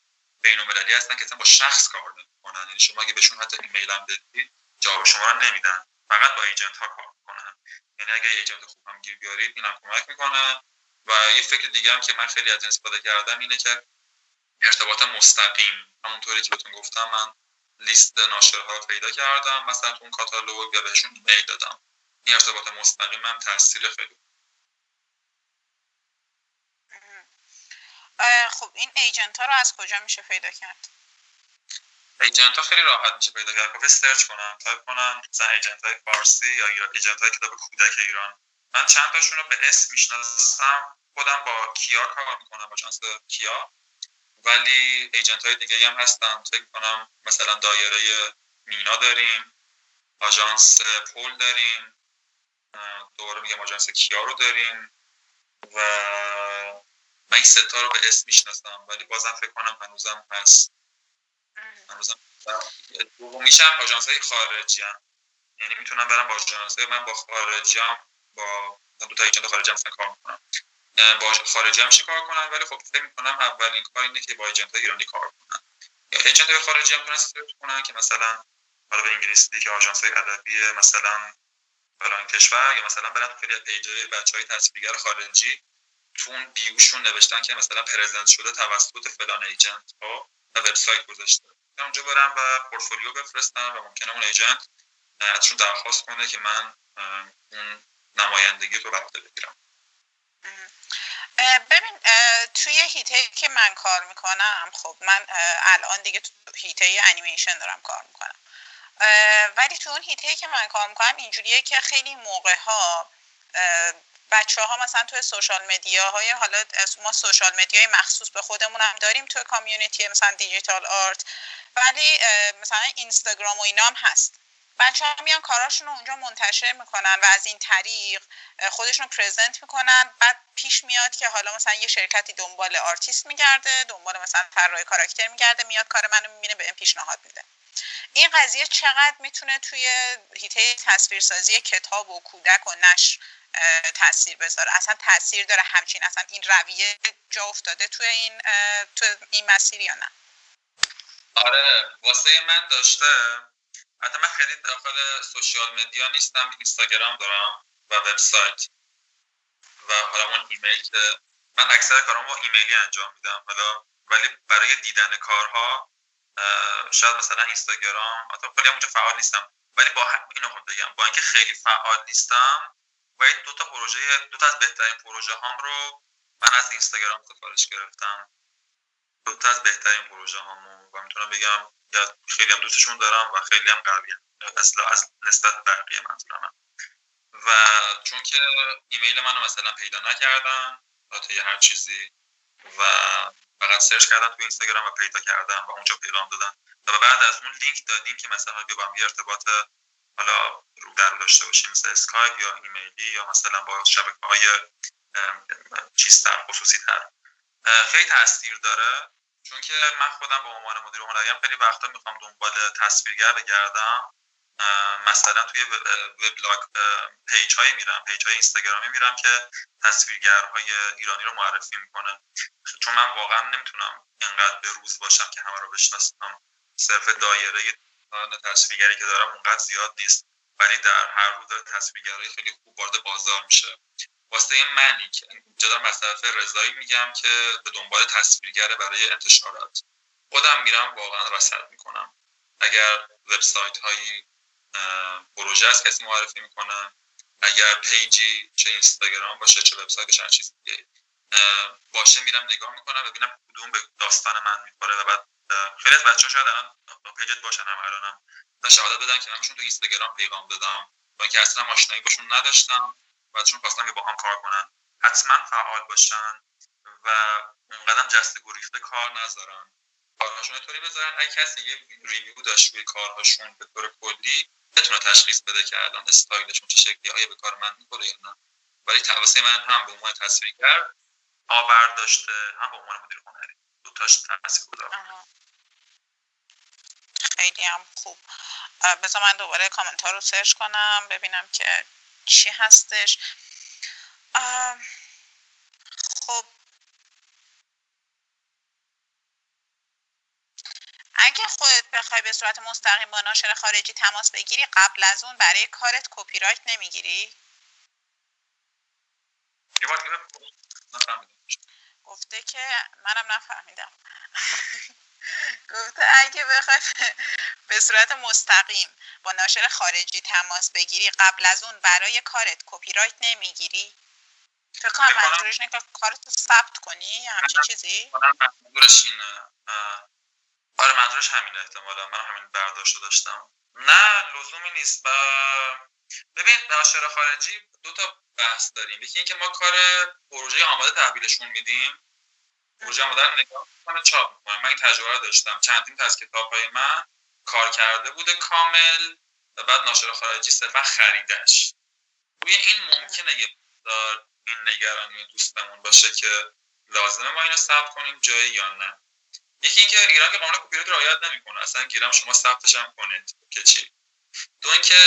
بین المللی هستن که اصلا با شخص کار نمی‌کنن. یعنی شما اگه بهشون حتی ایمیل هم بدید جواب شما رو نمیدن. فقط با ایجنت ها کار می‌کنن. یعنی اگه ایجنت خوب هم گیر بیارید اینم کمک می‌کنه. و یه فکر دیگه هم که من خیلی از این استفاده کردم اینه که ارتباط مستقیم. همونطوری که بهتون گفتم من لیست ناشرها پیدا کردم مثلا اون کاتالوگ یا بهشون ایمیل دادم. این ارتباط مستقیم هم تاثیر خیلی خب این ایجنت ها رو از کجا میشه پیدا کرد؟ agent ها خیلی راحت میشه پیدا کرد. خب search کنن تایپ کنن. مثلا agent های فارسی یا agent های کتاب کودک ایران. من چند تاشون رو به اسم می‌شناسم. خودم با کیا کار می‌کنم با آژانس کیا. ولی agent های دیگه هم هستن. فکر کنم مثلا دایره مینا داریم آژانس پل داریم دوباره میگم آژانس کیا رو داریم و من این ستا رو به اسم می‌شناسم ولی بازم فکر کنم هنوزم هست. هنوزم دومیش هم آژانس های خارجی هم. یعنی می‌تونم برم با آژانس من با خارجی هم با دو تا ایجنت خارجی هم کار می‌کنم. با خارجی هم کار کنم؟ ولی خب فکر می‌کنم اولین کار اینه که با ایجنت ایرانی کار کنم. ایجنت خارجی هم تونست کنن که مثلا حالا به انگلیسی که آژانس های ادبی مثلا فلان کشور یا مثلا برن خیلی پیجای بچهای تصویرگر خارجی تو بیوشون نوشتن که مثلا پرزنت شده توسط فلان ایجنت ها؟ و وبسایت گذاشته اونجا برم و پورتفولیو بفرستم و ممکنه اون ایجنت ازشون درخواست کنه که من اون نمایندگی رو بهره بگیرم ببین توی هیته که من کار می‌کنم خب من الان دیگه تو هیته انیمیشن دارم کار می‌کنم ولی تو اون هیته که من کار می‌کنم اینجوریه که خیلی موقع ها بچه ها مثلا توی social media های حالا ما social media ی مخصوص به خودمون هم داریم توی community مثلا digital art ولی مثلا اینستاگرام و اینا هم هست. بچه ها میان کاراشون رو اونجا منتشر می‌کنن و از این طریق خودشون رو present می‌کنن. بعد پیش میاد که حالا مثلا یه شرکتی دنبال آرتیست میگرده دنبال مثلا طراح کاراکتر میگرده میاد کار منو می‌بینه به این پیشنهاد میده. این قضیه چقدر می‌تونه توی هیته تصویرسازی کتاب و کودک و نشر تاثیر بذاره؟ اصلا تاثیر داره همچین اصلا این رویه جا افتاده توی این تو این مسیر یا نه؟ آره واسه من داشته. حتی من خیلی داخل سوشیال مدیا نیستم اینستاگرام دارم و وبسایت. و حالا اون ایمیل که من اکثر کارم با ایمیلی انجام میدم حالا ولی برای دیدن کارها شاید مثلا اینستاگرام حتی خیلی اونجا فعال نیستم ولی با اینو خود بگم با اینکه خیلی فعال نیستم و دو تا پروژه دو تا از بهترین پروژه هام رو من از اینستاگرام سفارش گرفتم. دو تا از بهترین پروژه هامو و می‌تونم بگم خیلی هم دوستشون دارم و خیلی هم قوی اصلا از نسبت بقیه منظورم و چون که ایمیل منو مثلا پیدا نکردن یا هر چیزی و فقط search کردم تو اینستاگرام و پیدا کردم و اونجا پیغام دادن و بعد از اون لینک دادیم که مثلا بیا با ارتباط حالا رو در رو داشته باشیم مثل اسکایپ یا ایمیلی یا مثلا با شبکه های چیزتر خصوصی تر. خیلی تاثیر داره چون که من خودم به عنوان مدیر هنریم خیلی وقتا می‌خوام دنبال تصویرگر بگردم مثلا توی وبلاگ page هایی میرم page های اینستاگرامی میرم که تصویرگرهای ایرانی رو معرفی می‌کنه. چون من واقعا نمی‌تونم انقدر به روز باشم که همه رو بشناسم. صرف دایره تصویرگری که دارم اونقدر زیاد نیست. ولی در هر روز داره تصویرگرای خیلی خوب وارد بازار میشه. واسه منی که اینجا دارم از طرف رضایی میگم که به دنبال تصویرگر برای انتشارات. خودم میرم واقعا رصد می‌کنم. اگر وبسایت هایی پروژه از کسی معرفی می‌کنم اگر پیجی چه اینستاگرام باشه چه وبسایت چه چیز دیگه باشه میرم نگاه می‌کنم ببینم کدوم به داستان من می‌خوره و بعد خیلی از بچه‌ها شاید الان پیجت باشن هم الانم. شهادت بدن که من تو اینستاگرام پیغام دادم. با اینکه اصلا آشنایی باشون نداشتم و ازشون خواستم که با هم کار کنن. حتما فعال باشن و اونقدر جست گریخته کار نذارن. کارهاشون طوری بذارن اگه کسی یه review داشت روی کارهاشون به طور کلی بتونه تشخیص بده که الان استایلشون چه شکلی آیا به کار من می‌خوره یا نه. ولی توسط من هم به عنوان تصویرگر آورده داشته هم به عنوان مدیر هنری. دوتاش تاثیر خیلی هم خوب. بذار من دوباره کامنت ها رو search کنم ببینم که چی هستش. خب اگه خودت بخوای به صورت مستقیم با ناشر خارجی تماس بگیری قبل از اون برای کارت کپی رایت نمی‌گیری؟ گفته که منم نفهمیدم. گفته اگه بخوای به صورت مستقیم با ناشر خارجی تماس بگیری قبل از اون برای کارت کپی رایت نمی‌گیری. فکر کنم منظورش اینه که کارت ثبت کنی همچین چیزی؟ منظورش اینه آره منظورش همینه احتمالا. من همین برداشت داشتم. نه لزومی نیست. و ببین ناشر خارجی دو تا بحث داریم. یکی اینکه ما کار پروژه آماده تحویلشون میدیم. پروژه آماده رو نگاه می‌کنه چاپ می‌کنه. من این تجربه داشتم. چندین تا از کتاب های من کار کرده بوده کامل و بعد ناشر خارجی صرفا خریدش روی این ممکنه یه این نگرانی دوستمون باشه که لازمه ما اینو ثبت کنیم جایی یا نه. یکی اینکه ایران که قانون کپی رایت رعایت نمی‌کنه. اصلا گیرم شما ثبتش هم کنید که چی. دو اینکه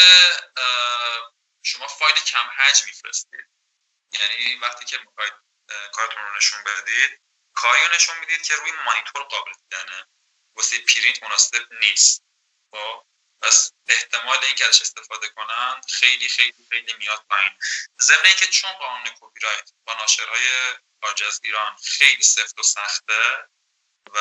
شما فایل کم حجم میفرستید. یعنی وقتی که می‌خواید کارتون رو نشون بدید کاری نشون می‌دید که روی مانیتور قابل دیدنه. واسه پرینت مناسب نیست. خب؟ پس احتمال اینکه ازش استفاده کنن خیلی خیلی خیلی میاد پایین. ضمن اینکه چون قانون کپی رایت با ناشرهای خارج از ایران خیلی سفت و سخته و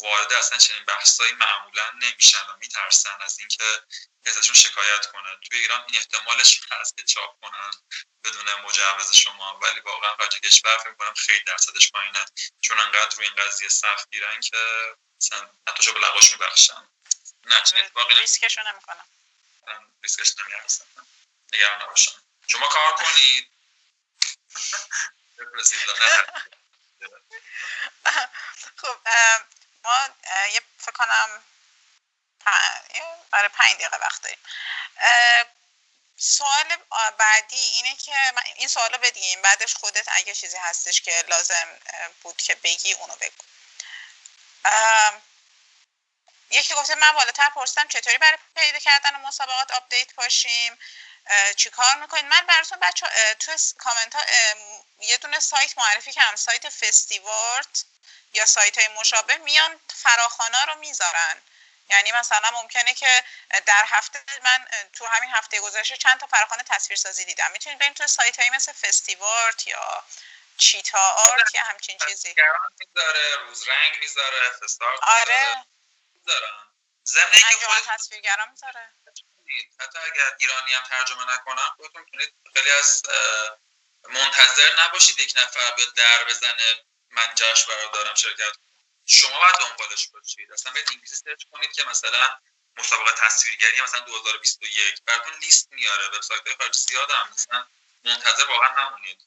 وارد اصلا چنین بحثایی معمولا نمیشن و میترسن از اینکه ازشون شکایت کنن. توی ایران این احتمالش هست که چاپ کنن بدون مجوز شما ولی واقعا خارج کشور فکر کنم خیلی درصدش پایینه. چون انقدر روی این قضیه سخت گیرن که مثلا حتی شو به لقاش میبخشن. نه چنین اتفاقی ریسکشو نمی‌کنم ریسکش نمیارسن نگران نباشن. شما کار کنید. خب ما یه فکر کنم برای پنج دقیقه وقت داریم. سوال بعدی اینه که این سوال بدیم بعدش خودت اگه چیزی هستش که لازم بود که بگی اونو بگو. یکی گفته من بالاتر پرسیدم چطوری برای پیدا کردن مسابقات update باشیم؟ چی کار می‌کنید من براتون بچه تو کامنت ها یه دونه سایت معرفی کردم سایت فستیوارت. یا سایت های مشابه میان فراخوان ها رو می‌ذارن. یعنی مثلا ممکنه که در هفته من تو همین هفته گذشته چند تا فراخوان تصویرسازی دیدم. می‌تونید بریم تو سایت هایی مثل فستیوارت یا چیتا آرت یا همچین چیزی. می‌ذاره روز رنگ می‌ذاره فستار آره. می‌ذارن زمینه که خود تصویرگران می‌ذاره. حتی اگر ایرانی هم ترجمه نکنم خودتون خیلی از منتظر نباشید یک نفر بیاد در بزنه. من جشن برادارم شرکت شما باید دنبالش باشید. اصلا باید انگلیسی سرچ کنید که مثلا مسابقه تصویرگری مثلا 2021 براتون لیست میاره. وبسایت های خارجی زیاد هم مثلا منتظر واقعا نمونید.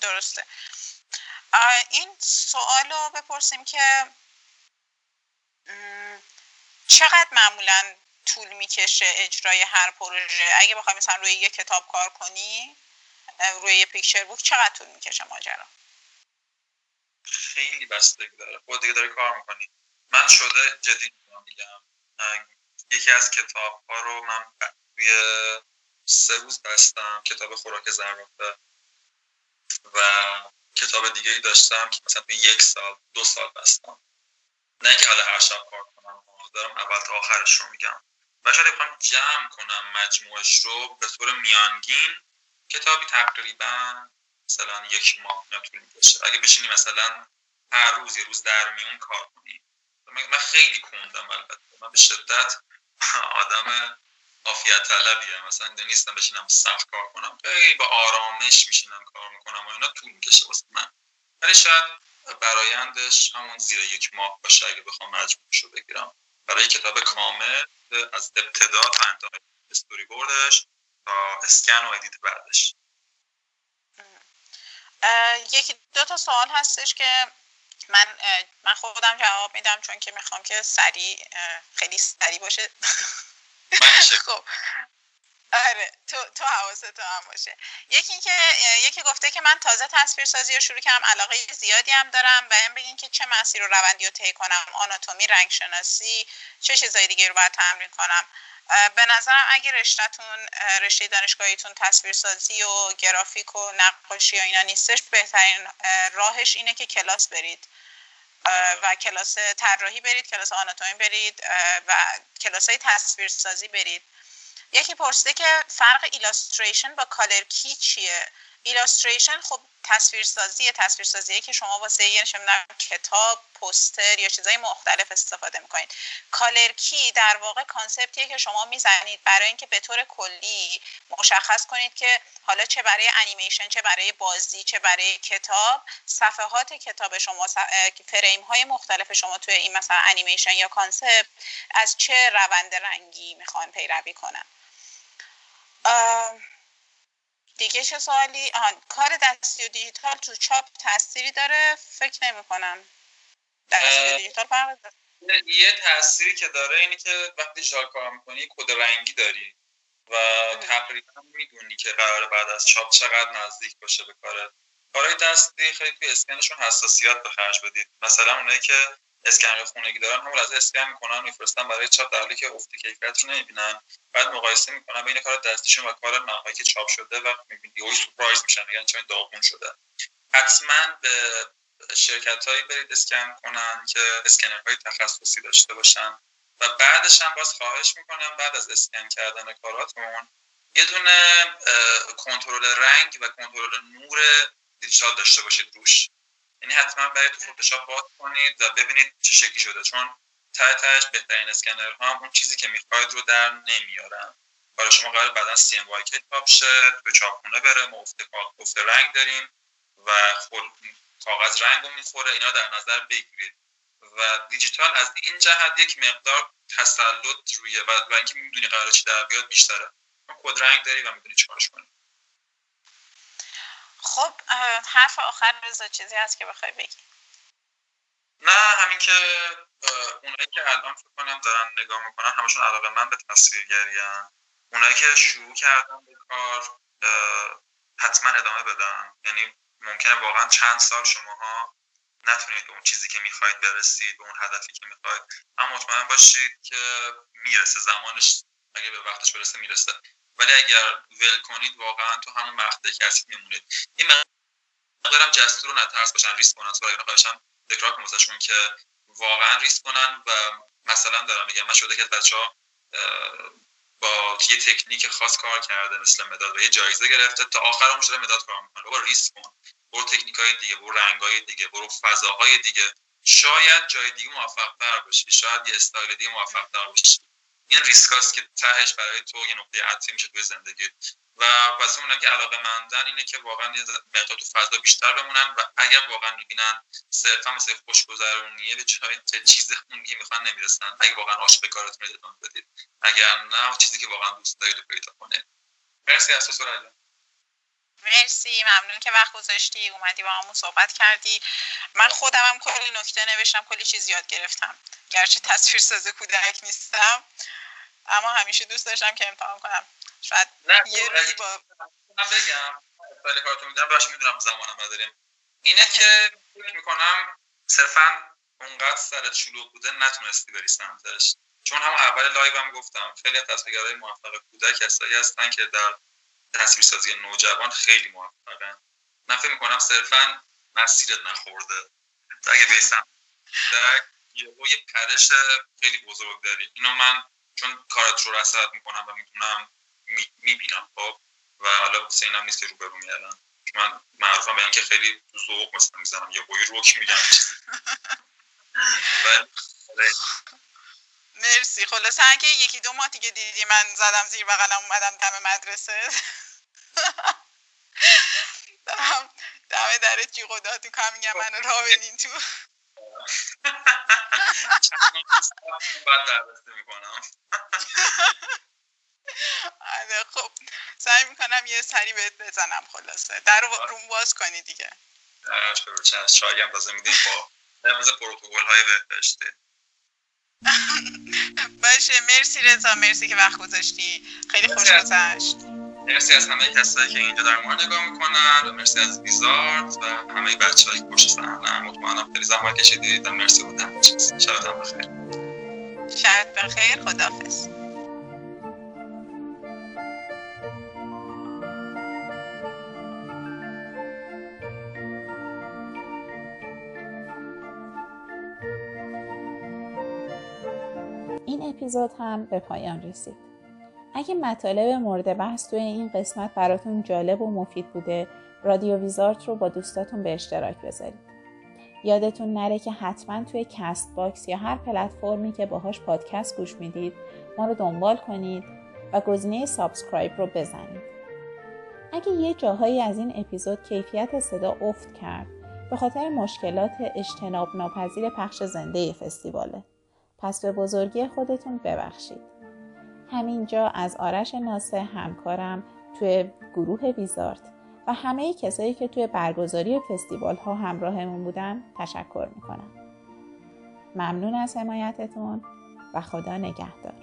درسته. این سوال رو بپرسیم که چقدر معمولا طول می‌کشه اجرای هر پروژه؟ اگه بخوای مثلا روی یه کتاب کار کنی روی یه پیکچر بوک چقدر طول می‌کشه ماجرا؟ خیلی بستگی داره. خود دیگه داره کار می‌کنی. من شده جدی میگم یکی از کتاب ها رو من توی سه روز بستم کتاب خوراک زرافه. و کتاب دیگه ای داشتم که مثلا یک سال دو سال بستم. نه اینکه حالا هر شب کار کنم دارم اول تا آخرش رو میگم. و شاید بخوام جمع کنم مجموعش رو به طور میانگین. کتابی تقریبا مثلا یک ماه طول می‌کشه. اگه بشینی مثلا هر روز یه روز در میون کار کنی. من خیلی کندم البته. من به شدت آدم عافیت طلبی‌ام مثلا نیستم بشینم سخت کار کنم. خیلی با آرامش میشینم کار می‌کنم و اینا طول می‌کشه واسه من. ولی شاید برایندش همون زیر یک ماه باشه اگه بخوام مجموعش رو بگیرم. برای کتاب کامل از ابتدا تا انتهای استوری بوردش تا اسکن و edit بعدش. یکی دو تا سوال هستش که من من خودم جواب میدم چون که می‌خوام که سریع خیلی سریع باشه. خب. آره تو تو حواست هم باشه. یکی اینکه یکی گفته که من تازه تصویرسازی رو شروع کردم علاقه زیادی هم دارم این بگین که چه مسیر رو روندی رو طی کنم. آناتومی رنگ شناسی چه چیزایی دیگه رو باید تمرین کنم. به نظرم اگه رشتهتون رشته دانشگاهیتون تصویرسازی و گرافیک و نقاشی و اینا نیستش بهترین راهش اینه که کلاس برید. و کلاس طراحی برید کلاس آناتومی برید و کلاس های تصویرسازی برید. یکی پرسیده که فرق illustration با color key چیه؟ illustration خب تصویرسازی تصویرسازی که شما واسه یه کتاب پوستر یا چیزای مختلف استفاده می‌کنید. color key در واقع concept یه که شما می‌زنید برای اینکه به طور کلی مشخص کنید که حالا چه برای انیمیشن چه برای بازی چه برای کتاب صفحات کتاب شما فریم های مختلف شما توی این مثلا انیمیشن یا concept از چه روند رنگی می‌خوان پیروی کنن. دیگه چه سوالی؟ کار دستی و دیجیتال تو چاپ تاثیری داره؟ فکر نمی کنم دستی و دیجیتال یه تاثیری که داره اینی که وقتی دیجیتال کار می‌کنی کد رنگی داری و تقریبا می‌دونی که قرار بعد از چاپ چقدر نزدیک باشه به کارت. کارهای دستی خیلی توی اسکنشون حساسیت به خرج بدید. مثلا اونایی که اسکن خونگی دارن همون لحظه اسکن می‌کنن میفرستن برای چاپ در حالی که افت کیفیت رو نمی‌بینن. بعد مقایسه می‌کنن بین کار دستیشون و کار نهایی که چاپ شده و می‌بینی یهو سورپرایز میشن میگن چون داغون شده. حتما به شرکت هایی برید اسکن کنن که اسکنر های تخصصی داشته باشن. و بعدش هم باز خواهش می‌کنم بعد از اسکن کردن کاراتون یه دونه کنترل رنگ و کنترل نور دیجیتال داشته باشید روش. یعنی حتما برای تو فتوشاپ باز کنید و ببینید چه شکلی شده چون ته تهش بهترین اسکنر ها هم اون چیزی که می‌خواید رو در نمیارن. برای شما قرار بعدا سی ام واکی چاپ شه به چاپخونه بره ما افت رنگ داریم و کاغذ رنگ رو می‌خوره اینا در نظر بگیرید. و دیجیتال از این جهت یک مقدار تسلط روی و, و اینکه می‌دونی قرار چی در بیاد بیشتره. کد رنگ داری و می‌دونی چیکارش کنی. خب حرف آخر رضا چیزی هست که بخوای بگی. نه همین که اونایی که الان فکر کنم دارن نگاه می‌کنن همشون علاقه من به تصویرگری اونایی که شروع کردن به کار حتما ادامه بدن. یعنی ممکنه واقعا چند سال شماها نتونید به اون چیزی که می‌خواید برسید به اون هدفی که می‌خواید. اما مطمئن باشید که می‌رسه زمانش اگه به وقتش برسه می‌رسه. ولی اگر ول کنید واقعا تو همون مقطعی که هستید میمونید. این مقدارم جسور و نترس باشن ریسک کنن سوال خواهشم تکرار کنم که واقعا ریسک کنن و مثلا دارم میگم من شده که بچه با یه تکنیک خاص کار کرده مثل مداد و یه جایزه گرفته تا آخر هم شده مداد کار می‌کنه. بابا ریسک کن. برو تکنیک های دیگه برو رنگ های دیگه برو فضاهای دیگه. شاید جای دیگه موفق تر شاید یه استایل دیگه موفق تر این ریسکاست که تهش برای تو یه نقطه عطفی میشه توی زندگی. و واسه اونایی که علاقه مندن اینه که واقعا یه مقدار تو فضا بیشتر بمونن و اگر واقعا می‌بینن صرفا مثل خوشگذرونیه به چه چیز خونگی می‌خوان نمی‌رسن. اگه واقعا عاشق کارتون ادامه بدید. اگر نه چیزی که واقعا دوست دارید پیدا کنید. مرسی تو مرسی ممنون که وقت گذاشتی اومدی با همون صحبت کردی. من خودم هم کلی نکته نوشتم کلی چیز یاد گرفتم. گرچه تصویر سازه کودک نیستم اما همیشه دوست داشتم که امتحان کنم. شاید یه خب، روزی با من بگم سال کارتون می‌دونم می‌دونم زمانم نداریم. اینه که فکر می‌کنم صرفا اونقدر سرت شلوغ بوده نتونستی بری سمتش. چون هم اول live هم گفتم خیلی از تصویرگرای موفق کودک کسایی هستن که در تصویرسازی نوجوان خیلی موفقن من فکر می‌کنم صرفا مسیرت نخورده. اگه بیسم یه یه پرش خیلی بزرگ داری اینو من چون کارت رو رسد می‌کنم و می‌تونم می‌بینم خب؟ و حالا حسین هم نیست که رو برو میالن من معروفم به اینکه خیلی ذوق مثلا می‌زنم. یه قوی روک میگم مرسی. خلاصه اگه یکی دو ماه دیگه دیدی من زدم زیر بغلم اومدم دم مدرسه. دم دم در جیغ و داد کنم میگم منو راه بدین تو. بعد می‌کنم آره خب. سعی می‌کنم یه سری بهت بزنم خلاصه. در رو روم باز کنی دیگه. شایی هم تازه میدیم با نمز پروتوکل های بهداشتی. باشه مرسی رضا مرسی که وقت گذاشتی. خیلی خوش گذشت. مرسی از همه کسایی که اینجا در ما نگاه می‌کنن و مرسی از ویزارد و همه بچه هایی که پشت صحنه مطمئنم خیلی زحمت کشیدید و مرسی بودم شبتان بخیر. شبت بخیر. خدافظ این اپیزود هم به پایان رسید. اگه مطالب مورد بحث توی این قسمت براتون جالب و مفید بوده رادیو ویزارت رو با دوستاتون به اشتراک بذارید. یادتون نره که حتما توی Castbox یا هر پلتفرمی که باهاش پادکست گوش می‌دید ما رو دنبال کنید و گزینه subscribe رو بزنید. اگه یه جاهایی از این اپیزود کیفیت صدا افت کرد به خاطر مشکلات اجتناب ناپذیر پخش زنده فستیواله. پس به بزرگی خودتون ببخشید. همینجا از آرش ناسه همکارم توی گروه ویزارت و همه کسایی که توی برگزاری فستیوال ها همراهمون بودن تشکر می‌کنم. ممنون از حمایتتون و خدا نگهدار.